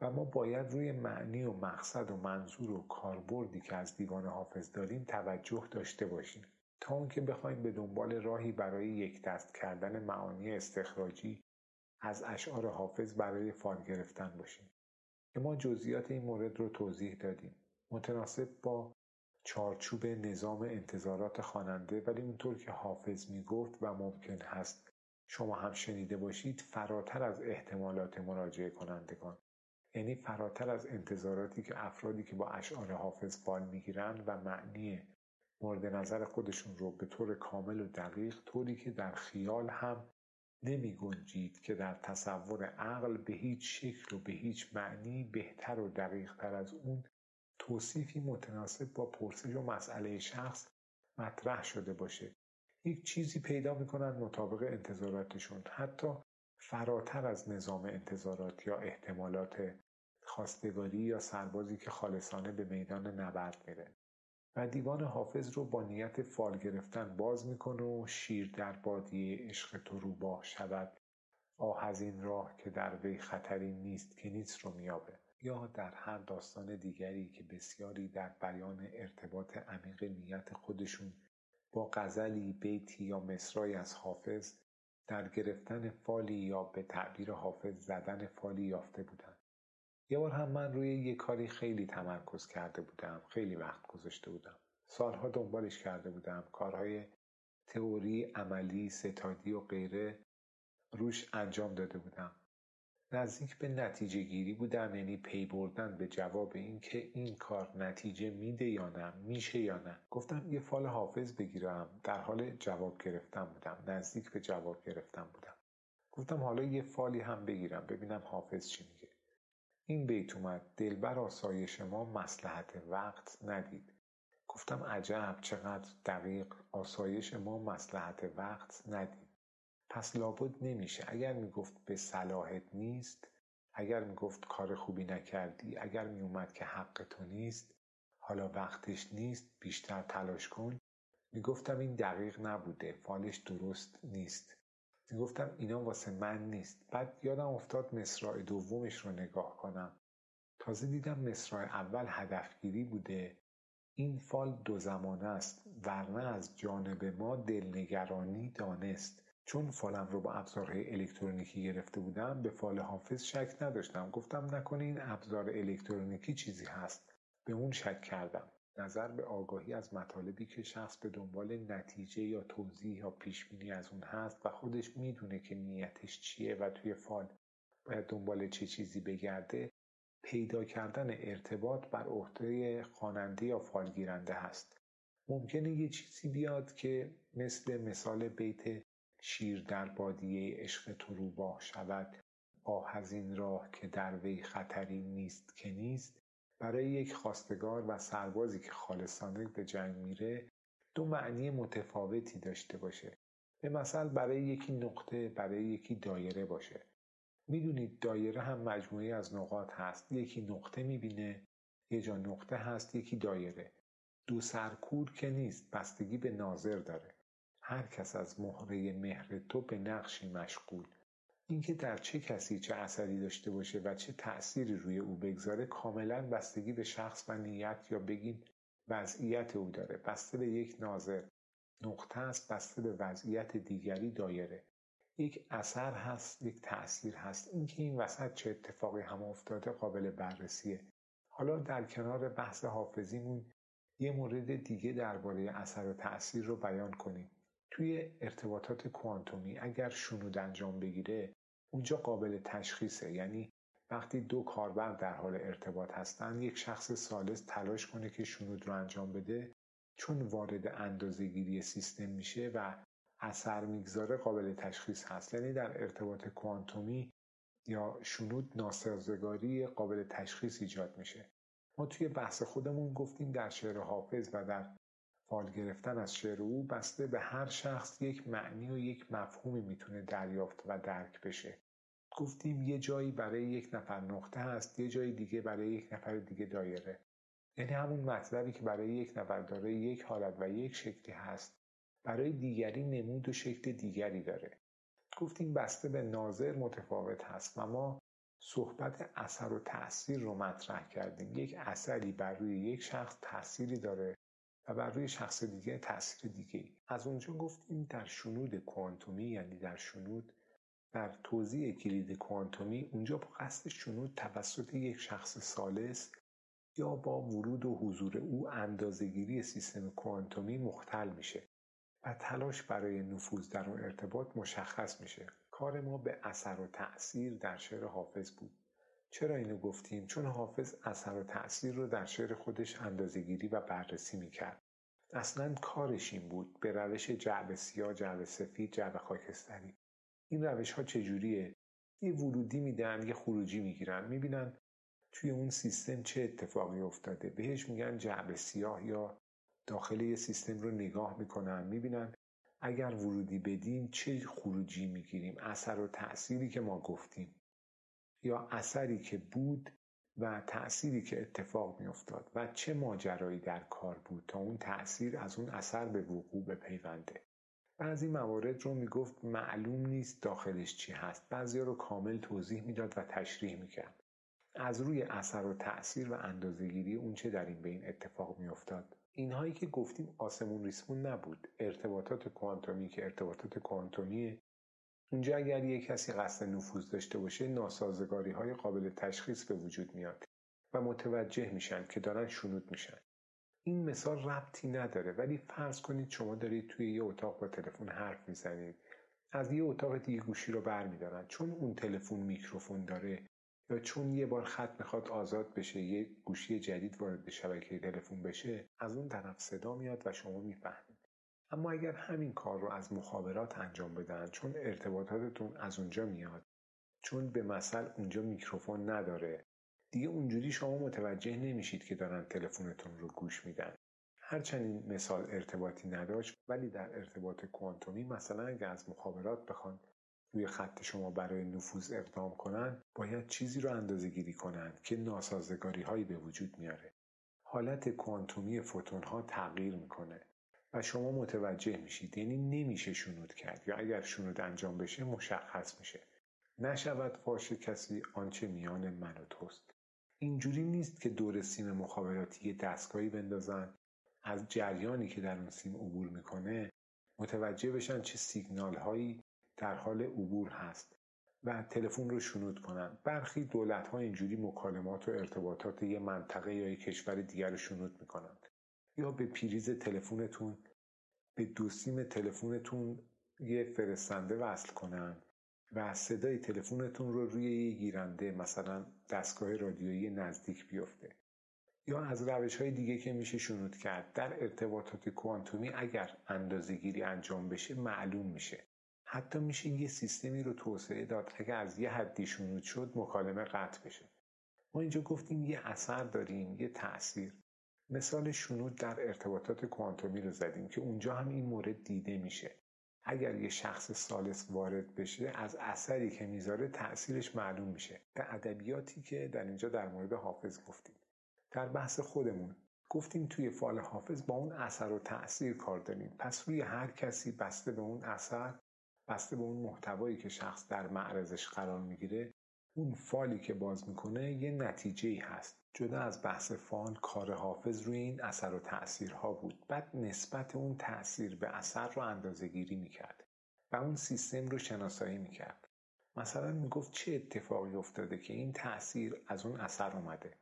و ما باید روی معنی و مقصد و منظور و کاربردی که از دیوان حافظ داریم توجه داشته باشیم. تا اون که بخوایم به دنبال راهی برای یک دست کردن معانی استخراجی از اشعار حافظ برای فال گرفتن باشیم. که ما جزئیات این مورد رو توضیح دادیم. متناسب با چارچوب نظام انتظارات خواننده ولی اونطور که حافظ می‌گفت و ممکن هست شما هم شنیده باشید فراتر از احتمالات مراجعه کنندگان. یعنی فراتر از انتظاراتی که افرادی که با اشعار حافظ فال می‌گیرند و معنی مورد نظر خودشون رو به طور کامل و دقیق طوری که در خیال هم نمی گنجید که در تصور عقل به هیچ شکل و به هیچ معنی بهتر و دقیق تر از اون توصیفی متناسب با پرسش و مسئله شخص مطرح شده باشه. یک چیزی پیدا می‌کنن مطابق انتظاراتشون. حتی فراتر از نظام انتظارات یا احتمالات خواستگاری یا سربازی که خالصانه به میدان نبرد میره. و دیوان حافظ رو با نیت فال گرفتن باز می‌کنه و شیر در بادیه عشق تو روباه شود. آه از این راه که در وی خطری نیست که نیست رو میابه یا در هر داستان دیگری که بسیاری در بیان ارتباط عمیق نیت خودشون با غزلی بیتی یا مصرایی از حافظ در گرفتن فالی یا به تعبیر حافظ زدن فالی یافته بودند. یه بار هم من روی یه کاری خیلی تمرکز کرده بودم خیلی وقت گذاشته بودم. سالها دنبالش کرده بودم کارهای تئوری عملی ستادی و غیره روش انجام داده بودم. نزدیک به نتیجه گیری بودم یعنی پی بردن به جواب این که این کار نتیجه میده یا نه میشه یا نه. گفتم یه فال حافظ بگیرم در حال جواب گرفتن بودم نزدیک به جواب گرفتن بودم. گفتم حالا یه فالی هم بگیرم ببینم حافظ چی میگه. این بیت اومد دلبر آسایش ما مسلحت وقت ندید. گفتم عجب چقدر دقیق آسایش ما مسلحت وقت ندید. پس لابد نمیشه. اگر می‌گفت به صلاحت نیست اگر می‌گفت کار خوبی نکردی اگر میومد که حق تو نیست حالا وقتش نیست بیشتر تلاش کن. می‌گفتم این دقیق نبوده فالش درست نیست. گفتم اینا واسه من نیست. بعد یادم افتاد مصرع دومش رو نگاه کنم. تازه دیدم مصرع اول هدفگیری بوده. این فال دو زمانه است ورنه از جانب ما دلنگرانی دانست. چون فالم رو با ابزارهای الکترونیکی گرفته بودم به فال حافظ شک نداشتم. گفتم نکنه این ابزار الکترونیکی چیزی هست. به اون شک کردم. نظر به آگاهی از مطالبی که شخص به دنبال نتیجه یا توضیح یا پیشبینی از اون هست و خودش می‌دونه که نیتش چیه و توی فال باید دنبال چه چیزی بگرده پیدا کردن ارتباط بر عهده خواننده یا فالگیرنده هست. ممکنه یه چیزی بیاد که مثل مثال بیت شیر در بادیه عشق تو روباه شود آه از این راه که در وی خطری نیست که نیست. برای یک خواستگار و سربازی که خالصانه به جنگ میره دو معنی متفاوتی داشته باشه. به مثل برای یکی نقطه برای یکی دایره باشه. می‌دونید دایره هم مجموعه از نقاط هست. یکی نقطه می‌بینه یه جا نقطه هست یکی دایره. دو سرکور که نیست بستگی به ناظر داره. هر کس از مهره مهر تو به نقشی مشغول. اینکه در چه کسی چه اثری داشته باشه و چه تأثیری روی او بگذاره کاملا بستگی به شخص و نیت یا بگیم وضعیت او داره. بسته به یک ناظر نقطه است بسته به وضعیت دیگری دایره. یک اثر هست یک تأثیر هست. اینکه این وسط چه اتفاقی هم افتاده قابل بررسیه. حالا در کنار بحث حافظیمون یه مورد دیگه درباره اثر و تأثیر رو بیان کنیم. توی ارتباطات کوانتومی اگر شنود انجام بگیره اونجا قابل تشخیصه. یعنی وقتی دو کاربر در حال ارتباط هستن یک شخص سالس تلاش کنه که شنود رو انجام بده چون وارد اندازهگیری سیستم میشه و اثر می‌گذاره قابل تشخیص هست. یعنی در ارتباط کوانتومی یا شنود ناسازگاری قابل تشخیص ایجاد میشه. ما توی بحث خودمون گفتیم در شعر حافظ و در فال گرفتن از شعر او بسته به هر شخص یک معنی و یک مفهومی می‌تونه دریافت و درک بشه. گفتیم یه جایی برای یک نفر نقطه هست یه جایی دیگه برای یک نفر دیگه دایره. یعنی همون مطلبی که برای یک نفر داره یک حالت و یک شکلی هست برای دیگری نمود و شکل دیگری داره. گفتیم بسته به ناظر متفاوت هست و ما صحبت اثر و تأثیر رو مطرح کردیم. یک اثری بر روی یک شخص تأثیری داره و بر روی شخص دیگه تاثیر دیگه. از اونجا گفتیم در شنود کوانتومی یعنی در شنود در توضیح کلید کوانتومی اونجا با قصد شنود توسط یک شخص سالس یا با ورود و حضور او اندازهگیری سیستم کوانتومی مختل میشه و تلاش برای نفوذ در اون ارتباط مشخص میشه کار ما به اثر و تأثیر در شعر حافظ بود چرا اینو گفتیم؟ چون حافظ اثر و تأثیر رو در شعر خودش اندازهگیری و بررسی می‌کرد. اصلا کارش این بود به روش جعب سیاه جعب سفید جعب خاکستری. این روش ها چجوریه؟ یه ورودی میدن یه خروجی می‌گیرن. می‌بینن توی اون سیستم چه اتفاقی افتاده. بهش میگن جعب سیاه یا داخل یه سیستم رو نگاه می‌کنن. می‌بینن اگر ورودی بدیم چه خروجی می‌گیریم؟ اثر و تأثیری که ما گفتیم. یا اثری که بود و تأثیری که اتفاق میافتاد و چه ماجرایی در کار بود تا اون تأثیر از اون اثر به وقوع بپیونده. بعضی موارد رو می‌گفت معلوم نیست داخلش چی هست. بعضی رو کامل توضیح می‌داد و تشریح می‌کرد. از روی اثر و تأثیر و اندازهگیری اون چه در این بین اتفاق میافتاد؟ اینهایی که گفتیم آسمون ریسمون نبود. ارتباطات کوانتومی که ارتباطات کوانتومی اونجا اگر یک کسی قصد نفوذ داشته باشه ناسازگاری های قابل تشخیص به وجود میاد و متوجه میشن که دارن شنود میشن. این مثال ربطی نداره ولی فرض کنید شما دارید توی یه اتاق با تلفن حرف می‌زنید. از یه اتاق دیگه گوشی رو برمیدارن. چون اون تلفن میکروفون داره یا چون یه بار خط می‌خواد آزاد بشه یه گوشی جدید وارد شبکه تلفن بشه از اون طرف صدا میاد و شما می‌فهمید. اما اگر همین کار رو از مخابرات انجام بدن چون ارتباطاتتون از اونجا میاد چون به مثل اونجا میکروفون نداره دیگه اونجوری شما متوجه نمیشید که دارن تلفنتون رو گوش میدن. هرچند این مثال ارتباطی نداشت ولی در ارتباط کوانتومی مثلا اگر از مخابرات بخوان روی خط شما برای نفوذ اقدام کنن باید چیزی رو اندازه گیری کنن که ناسازگاری هایی به وجود میاره. حالت کوانتومی فوتون ها تغییر می‌کنه. شما متوجه میشید. یعنی نمیشه شنود کرد. یا اگر شنود انجام بشه مشخص میشه. نشود فاش کسی آنچه میان من و توست. اینجوری نیست که دور سیم مخابراتی دستگاهی بندازن. از جریانی که در اون سیم عبور می‌کنه متوجه بشن چه سیگنال هایی در حال عبور هست و تلفن رو شنود کنن. برخی دولت ها اینجوری مکالمات و ارتباطات یه منطقه یا یه کشور دیگر رو شنود می‌کنن یا به پریز تلفنتون به دو سیم تلفنتون یه فرستنده وصل کنن و صدای تلفنتون رو روی یه گیرنده مثلا دستگاه رادیویی نزدیک بیفته. یا از روش های دیگه که میشه شنود کرد در ارتباطات کوانتومی اگر گیری انجام بشه معلوم میشه. حتی میشه یه سیستمی رو توسعه داد اگر از یه حدی شنود شد مکالمه قطع بشه. ما اینجا گفتیم یه اثر داریم یه تاثیر مثال شنود در ارتباطات کوانتومی رو زدیم که اونجا هم این مورد دیده میشه. اگر یه شخص سالس وارد بشه از اثری که می‌ذاره تأثیرش معلوم میشه. به ادبیاتی که در اینجا در مورد حافظ گفتیم. در بحث خودمون گفتیم توی فال حافظ با اون اثر و تأثیر کار داریم. پس روی هر کسی بسته به اون اثر بسته به اون محتوایی که شخص در معرضش قرار می‌گیره اون فالی که باز می‌کنه یه نتیجه هست. جدا از بحث فال کار حافظ روی این اثر و تأثیرها بود بعد نسبت اون تأثیر به اثر رو اندازه گیری می‌کرد و اون سیستم رو شناسایی می‌کرد مثلا می‌گفت چه اتفاقی افتاده که این تأثیر از اون اثر اومده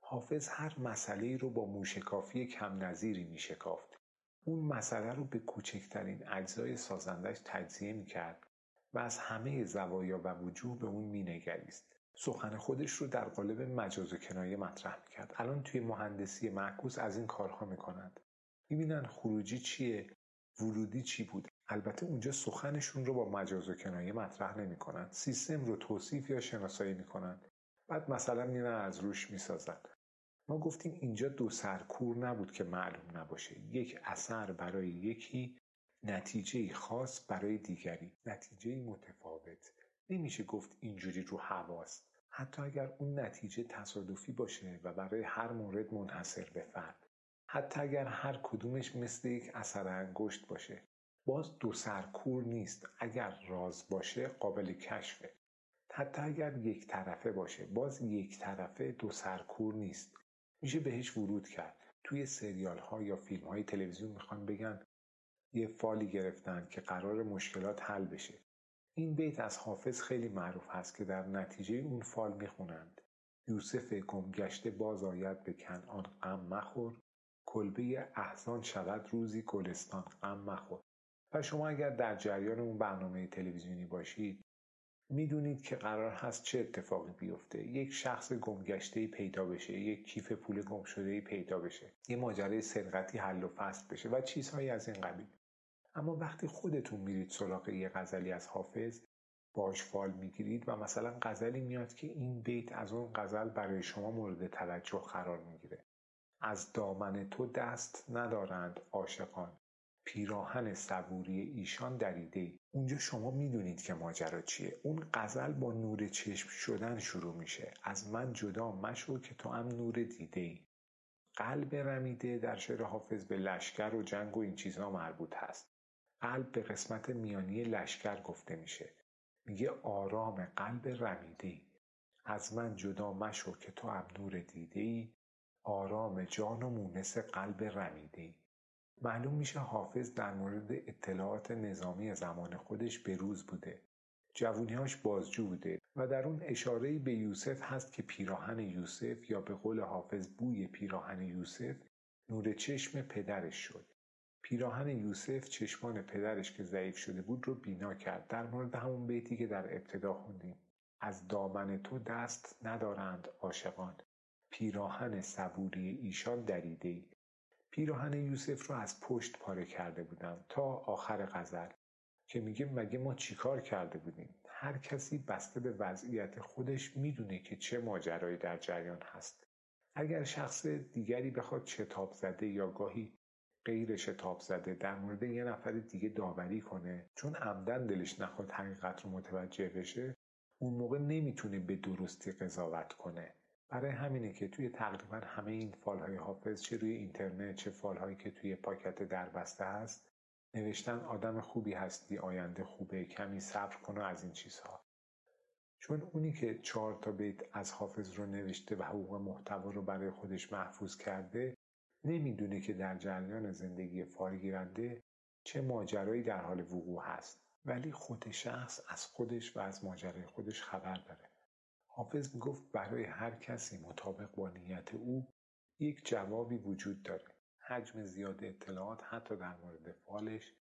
حافظ هر مسئله رو با موشکافی کم نظیری می شکافت. اون مسئله رو به کوچکترین اجزای سازندش تجزیه می کرد و از همه زوایا و وجوه به اون می نگریست. سخن خودش رو در قالب مجاز و کنایه مطرح می کرد. الان توی مهندسی معکوس از این کارها می کنند. بینن خروجی چیه؟ ورودی چی بود؟ البته اونجا سخنشون رو با مجاز و کنایه مطرح نمی کنند. سیستم رو توصیف یا شناسایی می کنند. بعد مثلا میرن از روش می‌سازند ما گفتیم اینجا دو سرکور نبود که معلوم نباشه یک اثر برای یکی نتیجه خاص برای دیگری نتیجه متفاوت نمیشه گفت اینجوری رو هواست حتی اگر اون نتیجه تصادفی باشه و برای هر مورد منحصر به فرد. حتی اگر هر کدومش مثل یک اثر انگشت باشه. باز دو سرکور نیست. اگر راز باشه قابل کشفه. حتی اگر یک طرفه باشه. باز یک طرفه دو سرکور نیست. میشه بهش ورود کرد. توی سریال ها یا فیلم های تلویزیون می‌خوان بگن یه فالی گرفتن که قرار مشکلات حل بشه. این بیت از حافظ خیلی معروف هست که در نتیجه اون فال می‌خونند. یوسف گمگشته باز آید به کنعان غم مخور. کلبه احزان شود روزی گلستان غم مخور. و شما اگر در جریان اون برنامه تلویزیونی باشید می‌دونید که قرار هست چه اتفاقی بیفته. یک شخص گمگشته پیدا بشه یک کیف پول گم شده پیدا بشه. یه ماجرای سرقتی حل و فصل بشه و چیزهایی از این قبیل. اما وقتی خودتون میرید سراغ یه غزلی از حافظ باش فال می‌گیرید و مثلا غزلی میاد که این بیت از اون غزل برای شما مورد توجه قرار می‌گیره. از دامن تو دست ندارند عاشقان. پیراهن صبوری ایشان دریده. ای. اونجا شما می‌دونید که ماجرا چیه. اون غزل با نور چشم شدن شروع میشه. از من جدا مشو که تو هم نور دیده ای. قلب رمیده در شعر حافظ به لشکر و جنگ و این چیزها مربوط هست. قلب به قسمت میانی لشکر گفته میشه. میگه آرام قلب رمیده از من جدا مشو که تو هم نور دیده ای آرام جان و مونس قلب رمیده معلوم میشه حافظ در مورد اطلاعات نظامی زمان خودش به روز بوده. جوونیهاش بازجو بوده و در اون اشارهی به یوسف هست که پیراهن یوسف یا به قول حافظ بوی پیراهن یوسف نور چشم پدرش شد. پیراهن یوسف چشمان پدرش که ضعیف شده بود رو بینا کرد. در مورد همون بیتی که در ابتدا خوندیم. از دامن تو دست ندارند عاشقان. پیراهن صبوری ایشان دریده ای پیراهن یوسف رو از پشت پاره کرده بودم تا آخر غزل که میگه مگه ما چیکار کرده بودیم؟ هر کسی بسته به وضعیت خودش می‌دونه که چه ماجرایی در جریان هست. اگر شخص دیگری بخواد شتاب زده یا گاهی غیر شتاب زده در مورد یه نفر دیگه داوری کنه. چون عمدن دلش نخواد حقیقت رو متوجه بشه اون موقع نمی‌تونه به درستی قضاوت کنه. برای همینه که توی تقریبا همه این فالهای حافظ چه روی اینترنت چه فالهایی که توی پاکت دربسته هست نوشتن آدم خوبی هستی آینده خوبه کمی صبر کن و از این چیزها. چون اونی که چهار تا بیت از حافظ رو نوشته و حقوق محتوا رو برای خودش محفوظ کرده نمی‌دونه که در جریان زندگی فالگیرنده چه ماجرایی در حال وقوع هست ولی خود شخص از خودش و از ماجرای خودش خبر داره. حافظ می‌گفت برای هر کسی مطابق با نیت او یک جوابی وجود داره. حجم زیاد اطلاعات حتی در مورد فالش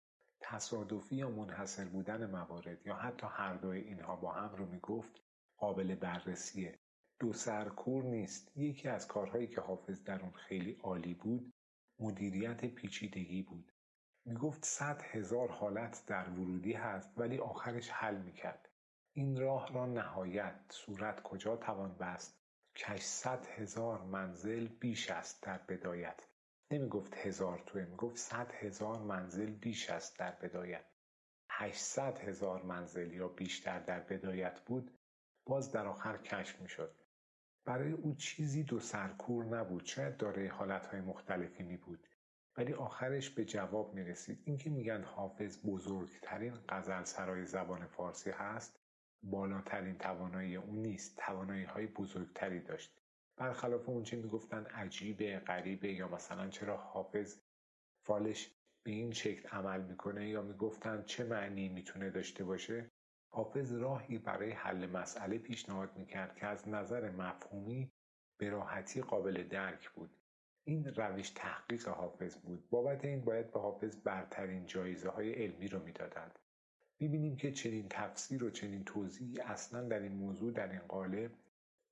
تصادفی یا منحصر بودن موارد یا حتی هر دوی اینها با هم رو می‌گفت قابل بررسیه. دو سرکور نیست. یکی از کارهایی که حافظ در اون خیلی عالی بود مدیریت پیچیدگی بود. می‌گفت صد هزار حالت در ورودی هست ولی آخرش حل می‌کرد. این راه را نهایت صورت کجا توان بست؟ کش صد هزار منزل بیش است در بدایت. نمی گفت هزار توه می گفت صد هزار منزل بیش است در بدایت. هشتصد هزار منزل یا بیشتر در بدایت بود باز در آخر کشف می شد برای او چیزی دو سرکور نبود. شاید دارای حالتهای مختلفی می بود ولی آخرش به جواب می رسید اینکه میگن حافظ بزرگترین غزل سرای زبان فارسی هست بالاترین توانایی او نیست. توانایی های بزرگتری داشت. برخلاف اون چی می‌گفتن عجیبه غریبه یا مثلا چرا حافظ فالش به این شکل عمل می‌کنه یا می‌گفتن چه معنی می‌تونه داشته باشه؟ حافظ راهی برای حل مسئله پیشنهاد می‌کرد که از نظر مفهومی به راحتی قابل درک بود. این روش تحقیق حافظ بود. بابت این باید به حافظ برترین جایزه های علمی رو می‌دادند. می‌بینیم که چنین تفسیر و چنین توضیحی اصلا در این موضوع در این قالب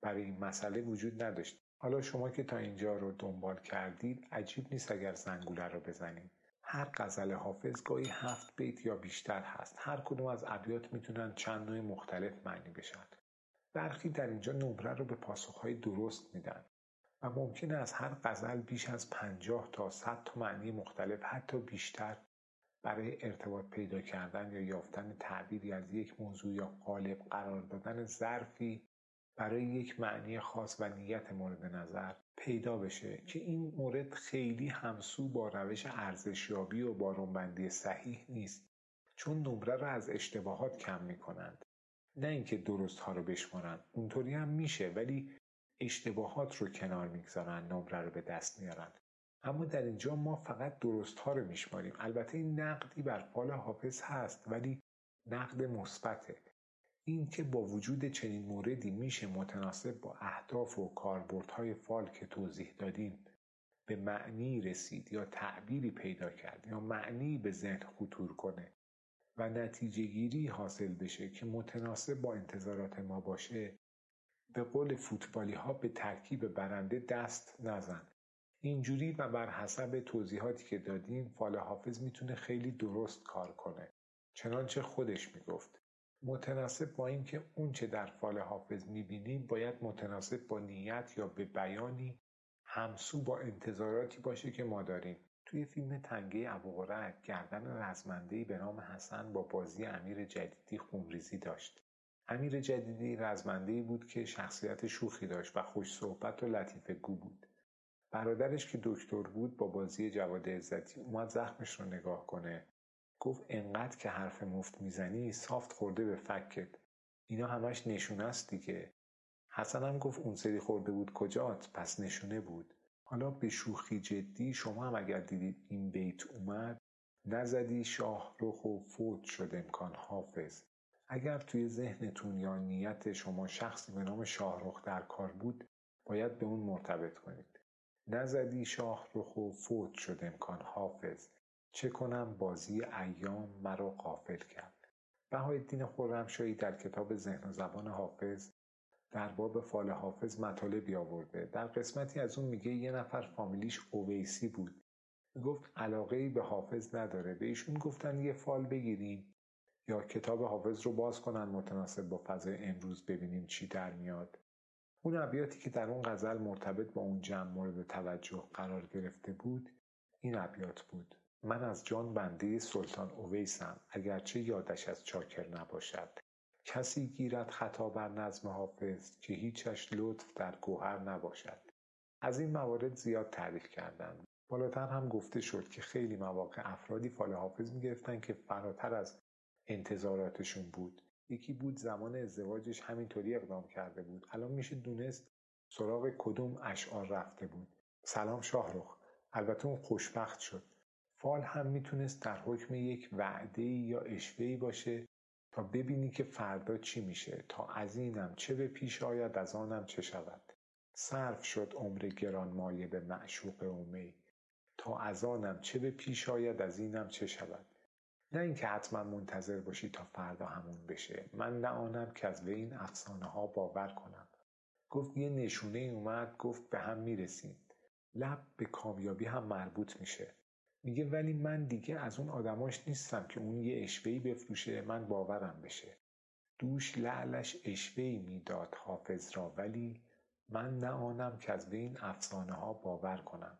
برای این مسئله وجود نداشت. حالا شما که تا اینجا رو دنبال کردید عجیب نیست اگر زنگوله رو بزنید هر غزل حافظ گاهی هفت بیت یا بیشتر هست. هر کدوم از ابیات می‌تونن چند نوع مختلف معنی بشن. برخی در اینجا نمره رو به پاسخهای درست میدن و ممکنه از هر غزل بیش از پنجاه تا صد تا معنی مختلف حتی بیشتر برای ارتباط پیدا کردن یا یافتن تعبیری از یک موضوع یا قالب قرار دادن ظرفی برای یک معنی خاص و نیت مورد نظر پیدا بشه که این مورد خیلی همسو با روش ارزشیابی و بارونبندی صحیح نیست چون نمره را از اشتباهات کم می کنند نه اینکه درست ها رو بشمارن اونطوری هم میشه ولی اشتباهات رو کنار می‌گذارن نمره رو به دست میارن. اما در اینجا ما فقط درست ها رو میشماریم. البته این نقدی بر فال حافظ هست ولی نقد مثبته. این که با وجود چنین موردی میشه متناسب با اهداف و کاربردهای فال که توضیح دادیم به معنی رسید یا تعبیری پیدا کرد یا معنی به ذهن خطور کنه و نتیجه گیری حاصل بشه که متناسب با انتظارات ما باشه به قول فوتبالی ها به ترکیب برنده دست نزن. اینجوری و بر حسب توضیحاتی که دادیم فال حافظ می‌تونه خیلی درست کار کنه. چنانچه خودش می‌گفت متناسب با اینکه اونچه در فال حافظ می‌بینیم باید متناسب با نیت یا به بیانی همسو با انتظاراتی باشه که ما داریم. توی فیلم تنگه ابوقرک گردن رزمندهی به نام حسن با بازی امیر جدیدی خونریزی داشت. امیر جدیدی رزمندهی بود که شخصیت شوخی داشت و خوش صحبت و لطیفه گو بود. برادرش که دکتر بود با بازی جواد عزتی اومد زخمش رو نگاه کنه. گفت انقدر که حرف مفت می‌زنی سافت خورده به فکت. اینا همش نشونه است دیگه. حسن هم گفت اون سری خورده بود کجات؟ پس نشونه بود. حالا به شوخی جدی شما هم اگر دیدید این بیت اومد نزدی شاه رخ و فوت شد امکان حافظ. اگر توی ذهنتون یا نیت شما شخصی به نام شاهرخ در کار بود باید به اون مرتبط کنید. نزدی شاه رخ و فوت شد امکان حافظ. چه کنم بازی ایام مرا غافل کرد. بهایالدین خرمشاهی در کتاب ذهن و زبان حافظ در باب فال حافظ مطالبی آورده. در قسمتی از اون میگه یه نفر فامیلیش اویسی بود. گفت علاقه ای به حافظ نداره. به ایشون گفتن یه فال بگیریم یا کتاب حافظ رو باز کنن متناسب با فضای امروز ببینیم چی در میاد. اون ابیاتی که در اون غزل مرتبط با اون جمع مورد توجه قرار گرفته بود این ابیات بود. من از جان بنده سلطان اویسم اگرچه یادش از چاکر نباشد. کسی گیرد خطا بر نظم حافظ که هیچش لطف در گوهر نباشد. از این موارد زیاد تعریف کردند بالاتر هم گفته شد که خیلی مواقع افرادی فال حافظ می‌گرفتن که فراتر از انتظاراتشون بود. یکی بود زمان ازدواجش همینطوری اقدام کرده بود. الان میشه دونست سراغ کدوم اشعار رفته بود. سلام شاهرخ. البته اون خوشبخت شد. فال هم می‌تونست در حکم یک وعده یا اشوهی باشه تا ببینی که فردا چی میشه تا از اینم چه به پیش آید از آنم چه شود. صرف شد عمر گرانمایه به معشوق اومی. تا از آنم چه به پیش آید از اینم چه شود. نه اینکه حتما منتظر باشی تا فردا همون بشه. من نه آنم که از به این افسانه ها باور کنم. گفت یه نشونه اومد گفت به هم می‌رسیم. لب به کامیابی هم مربوط میشه. میگه ولی من دیگه از اون آدماش نیستم که اون یه اشوهی بفروشه من باورم بشه. دوش لعلش اشوهی می‌داد حافظ را ولی من نه آنم که از به این افسانه ها باور کنم.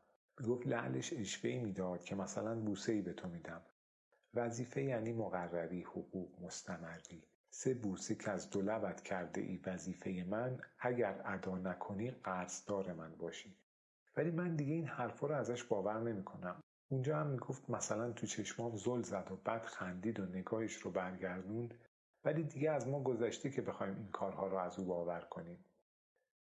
گفت لعلش اشوهی می‌داد که مثلا بوسه ای به تو میدم. وظیفه یعنی مقرری حقوق مستمری. سه بوسه که از دو لبت کرده ای وظیفه من اگر ادا نکنی قرضدار من باشی. ولی من دیگه این حرفا رو ازش باور نمی‌کنم. اونجا هم می‌گفت مثلا تو چشمام زل زد و بعد خندید و نگاهش رو برگردوند ولی دیگه از ما گذشته که بخوایم این کارها رو از او باور کنیم.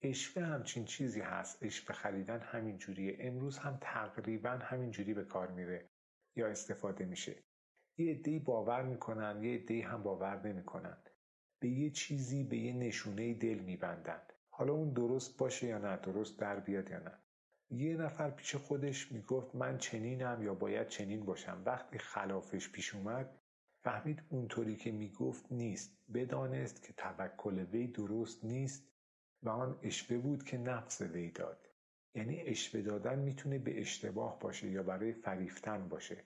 اشوه همچین چیزی هست. اشوه خریدن همین جوریه. امروز هم تقریبا همین جوری به کار میره یا استفاده میشه. یه عدهای باور می‌کنن یه عدهای هم باور نمی‌کنن. به یه چیزی به یه نشونه دل میبندن. حالا اون درست باشه یا نه درست در بیاد یا نه. یه نفر پیش خودش می‌گفت من چنینم یا باید چنین باشم. وقتی خلافش پیش اومد فهمید اونطوری که می‌گفت نیست. بدانست که توکل وی درست نیست و آن اشوه بود که نفس وی داد. یعنی اشوه دادن می‌تونه به اشتباه باشه یا برای فریفتن باشه.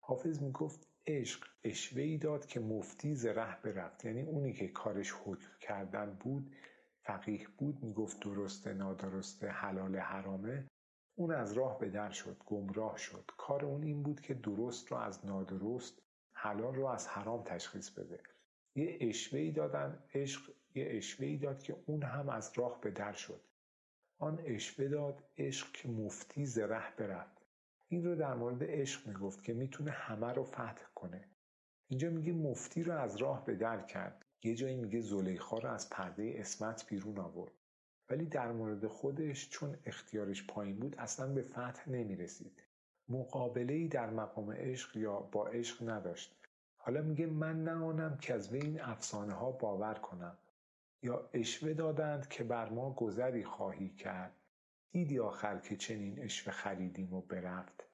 حافظ می‌گفت عشق اشوهی داد که مفتی ز ره برفت. یعنی اونی که کارش حکم کردن بود فقیه بود می‌گفت درسته نادرسته حلال حرامه. اون از راه به در شد گمراه شد. کار اون این بود که درست رو از نادرست حلال رو از حرام تشخیص بده. یه اشوهی دادن عشق یه اشوهی داد که اون هم از راه به در شد. آن اشوه داد عشق که مفتی ز ره برفت. این رو در مورد عشق می‌گفت که می‌تونه همه رو فتح کنه. اینجا میگه مفتی رو از راه به در کرد. یه جایی میگه زلیخا رو از پرده اسمت بیرون آورد. ولی در مورد خودش چون اختیارش پایین بود اصلا به فتح نمی‌رسید. مقابله ای در مقام عشق یا با عشق نداشت. حالا میگه من نه آنم که از این افسانه ها باور کنم. یا اشوه دادند که بر ما گذری خواهی کرد. دیدی آخر که چنین اشوه خریدیم و برفت.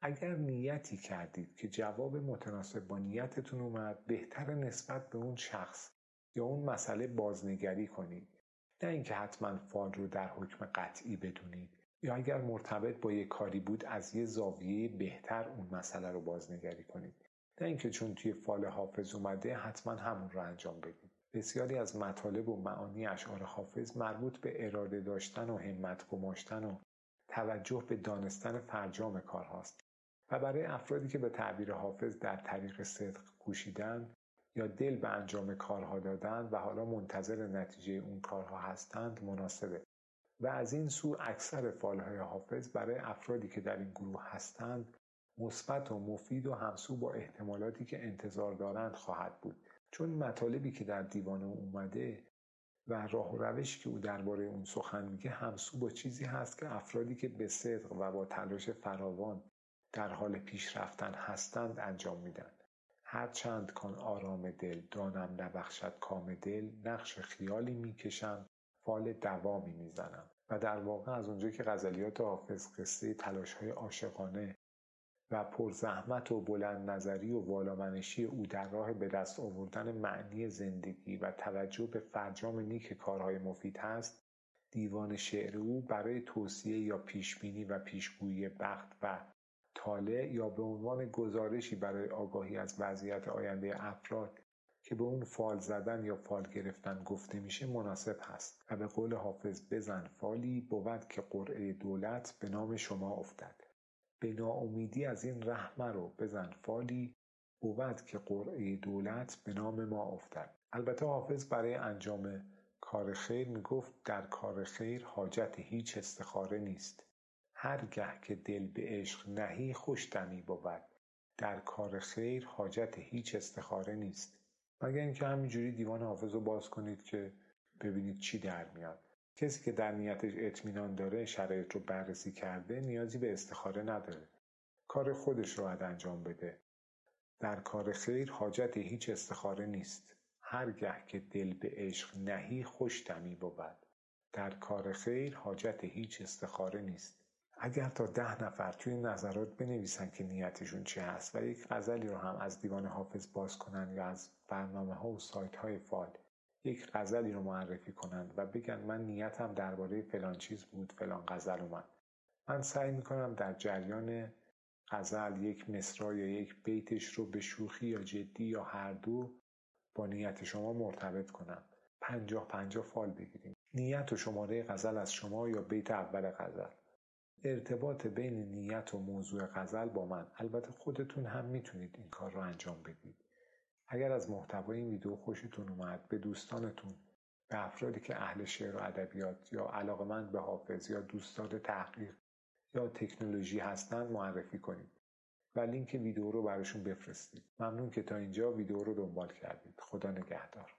اگر نیتی کردید که جواب متناسب با نیتتون اومد بهتر نسبت به اون شخص یا اون مسئله بازنگری کنید. نه اینکه حتما فال رو در حکم قطعی بدونید. یا اگر مرتبط با یک کاری بود از یه زاویه بهتر اون مسئله رو بازنگری کنید. نه اینکه چون توی فال حافظ اومده حتما همون رو انجام بدید. بسیاری از مطالب و معانی اشعار حافظ مربوط به اراده داشتن و همت گماشتن و توجه به دانستن فرجام کارهاست. و برای افرادی که به تعبیر حافظ در طریق صدق کوشیدن یا دل به انجام کارها دادن و حالا منتظر نتیجه اون کارها هستند مناسبه. و از این سو اکثر فالهای حافظ برای افرادی که در این گروه هستند مثبت و مفید و همسو با احتمالاتی که انتظار دارند خواهد بود. چون مطالبی که در دیوان او اومده و راه و روشی که او درباره اون سخن میگه همسو با چیزی هست که افرادی که به صدق و با تلاش فراوان در حال پیشرفتن هستند انجام میدن. هر چند کان آرام دل دانم نبخشد کام دل نقش خیالی می‌کشم فال دوامی می‌زنم. و در واقع از اونجا که غزلیات حافظ قصه تلاش های عاشقانه و پرزحمت و بلند نظری و والامنشی او در راه به دست آوردن معنی زندگی و توجه به فرجام نیک کارهای مفید هست دیوان شعر او برای توصیه یا پیشبینی و پیشگویی بخت و طالع یا به عنوان گزارشی برای آگاهی از وضعیت آینده افراد که به اون فال زدن یا فال گرفتن گفته میشه مناسب هست. و به قول حافظ بزن فالی بود که قرعه دولت به نام شما افتد. به ناامیدی از این رحمه رو بزن فالی بود که قرعه دولت به نام ما افتد. البته حافظ برای انجام کار خیر می‌گفت در کار خیر حاجت هیچ استخاره نیست. هرگه که دل به عشق نهی خوش دمی بود. در کار خیر حاجت هیچ استخاره نیست. مگر اینکه همینجوری دیوان حافظ رو باز کنید که ببینید چی در میاد. کسی که در نیتش اطمینان داره شرایط رو بررسی کرده نیازی به استخاره نداره. کار خودش رو باید انجام بده. در کار خیر حاجت هیچ استخاره نیست. هرگه که دل به عشق نهی خوش دمی بود. در کار خیر حاجت هیچ استخاره نیست. اگر تا ده نفر توی نظرات بنویسن که نیتشون چی هست و یک غزلی رو هم از دیوان حافظ باز کنن یا از برنامه ها و سایت های فال یک غزلی رو معرفی کنن و بگن من نیتم درباره فلان چیز بود فلان غزل اومد. من سعی می‌کنم در جریان غزل یک مصرا یا یک بیتش رو به شوخی یا جدی یا هر دو با نیت شما مرتبط کنم. پنجاه پنجاه فال بگیریم. نیت و شماره غزل از شما یا بیت اول غزل. ارتباط بین نیت و موضوع غزل با من. البته خودتون هم می‌تونید این کار رو انجام بدید. اگر از محتوای این ویدیو خوشتون اومد به دوستانتون به افرادی که اهل شعر و ادبیات یا علاقمند به حافظ یا دوستدار تحقیق یا تکنولوژی هستند معرفی کنید و لینک ویدیو رو براشون بفرستید. ممنون که تا اینجا ویدیو رو دنبال کردید. خدا نگهدار.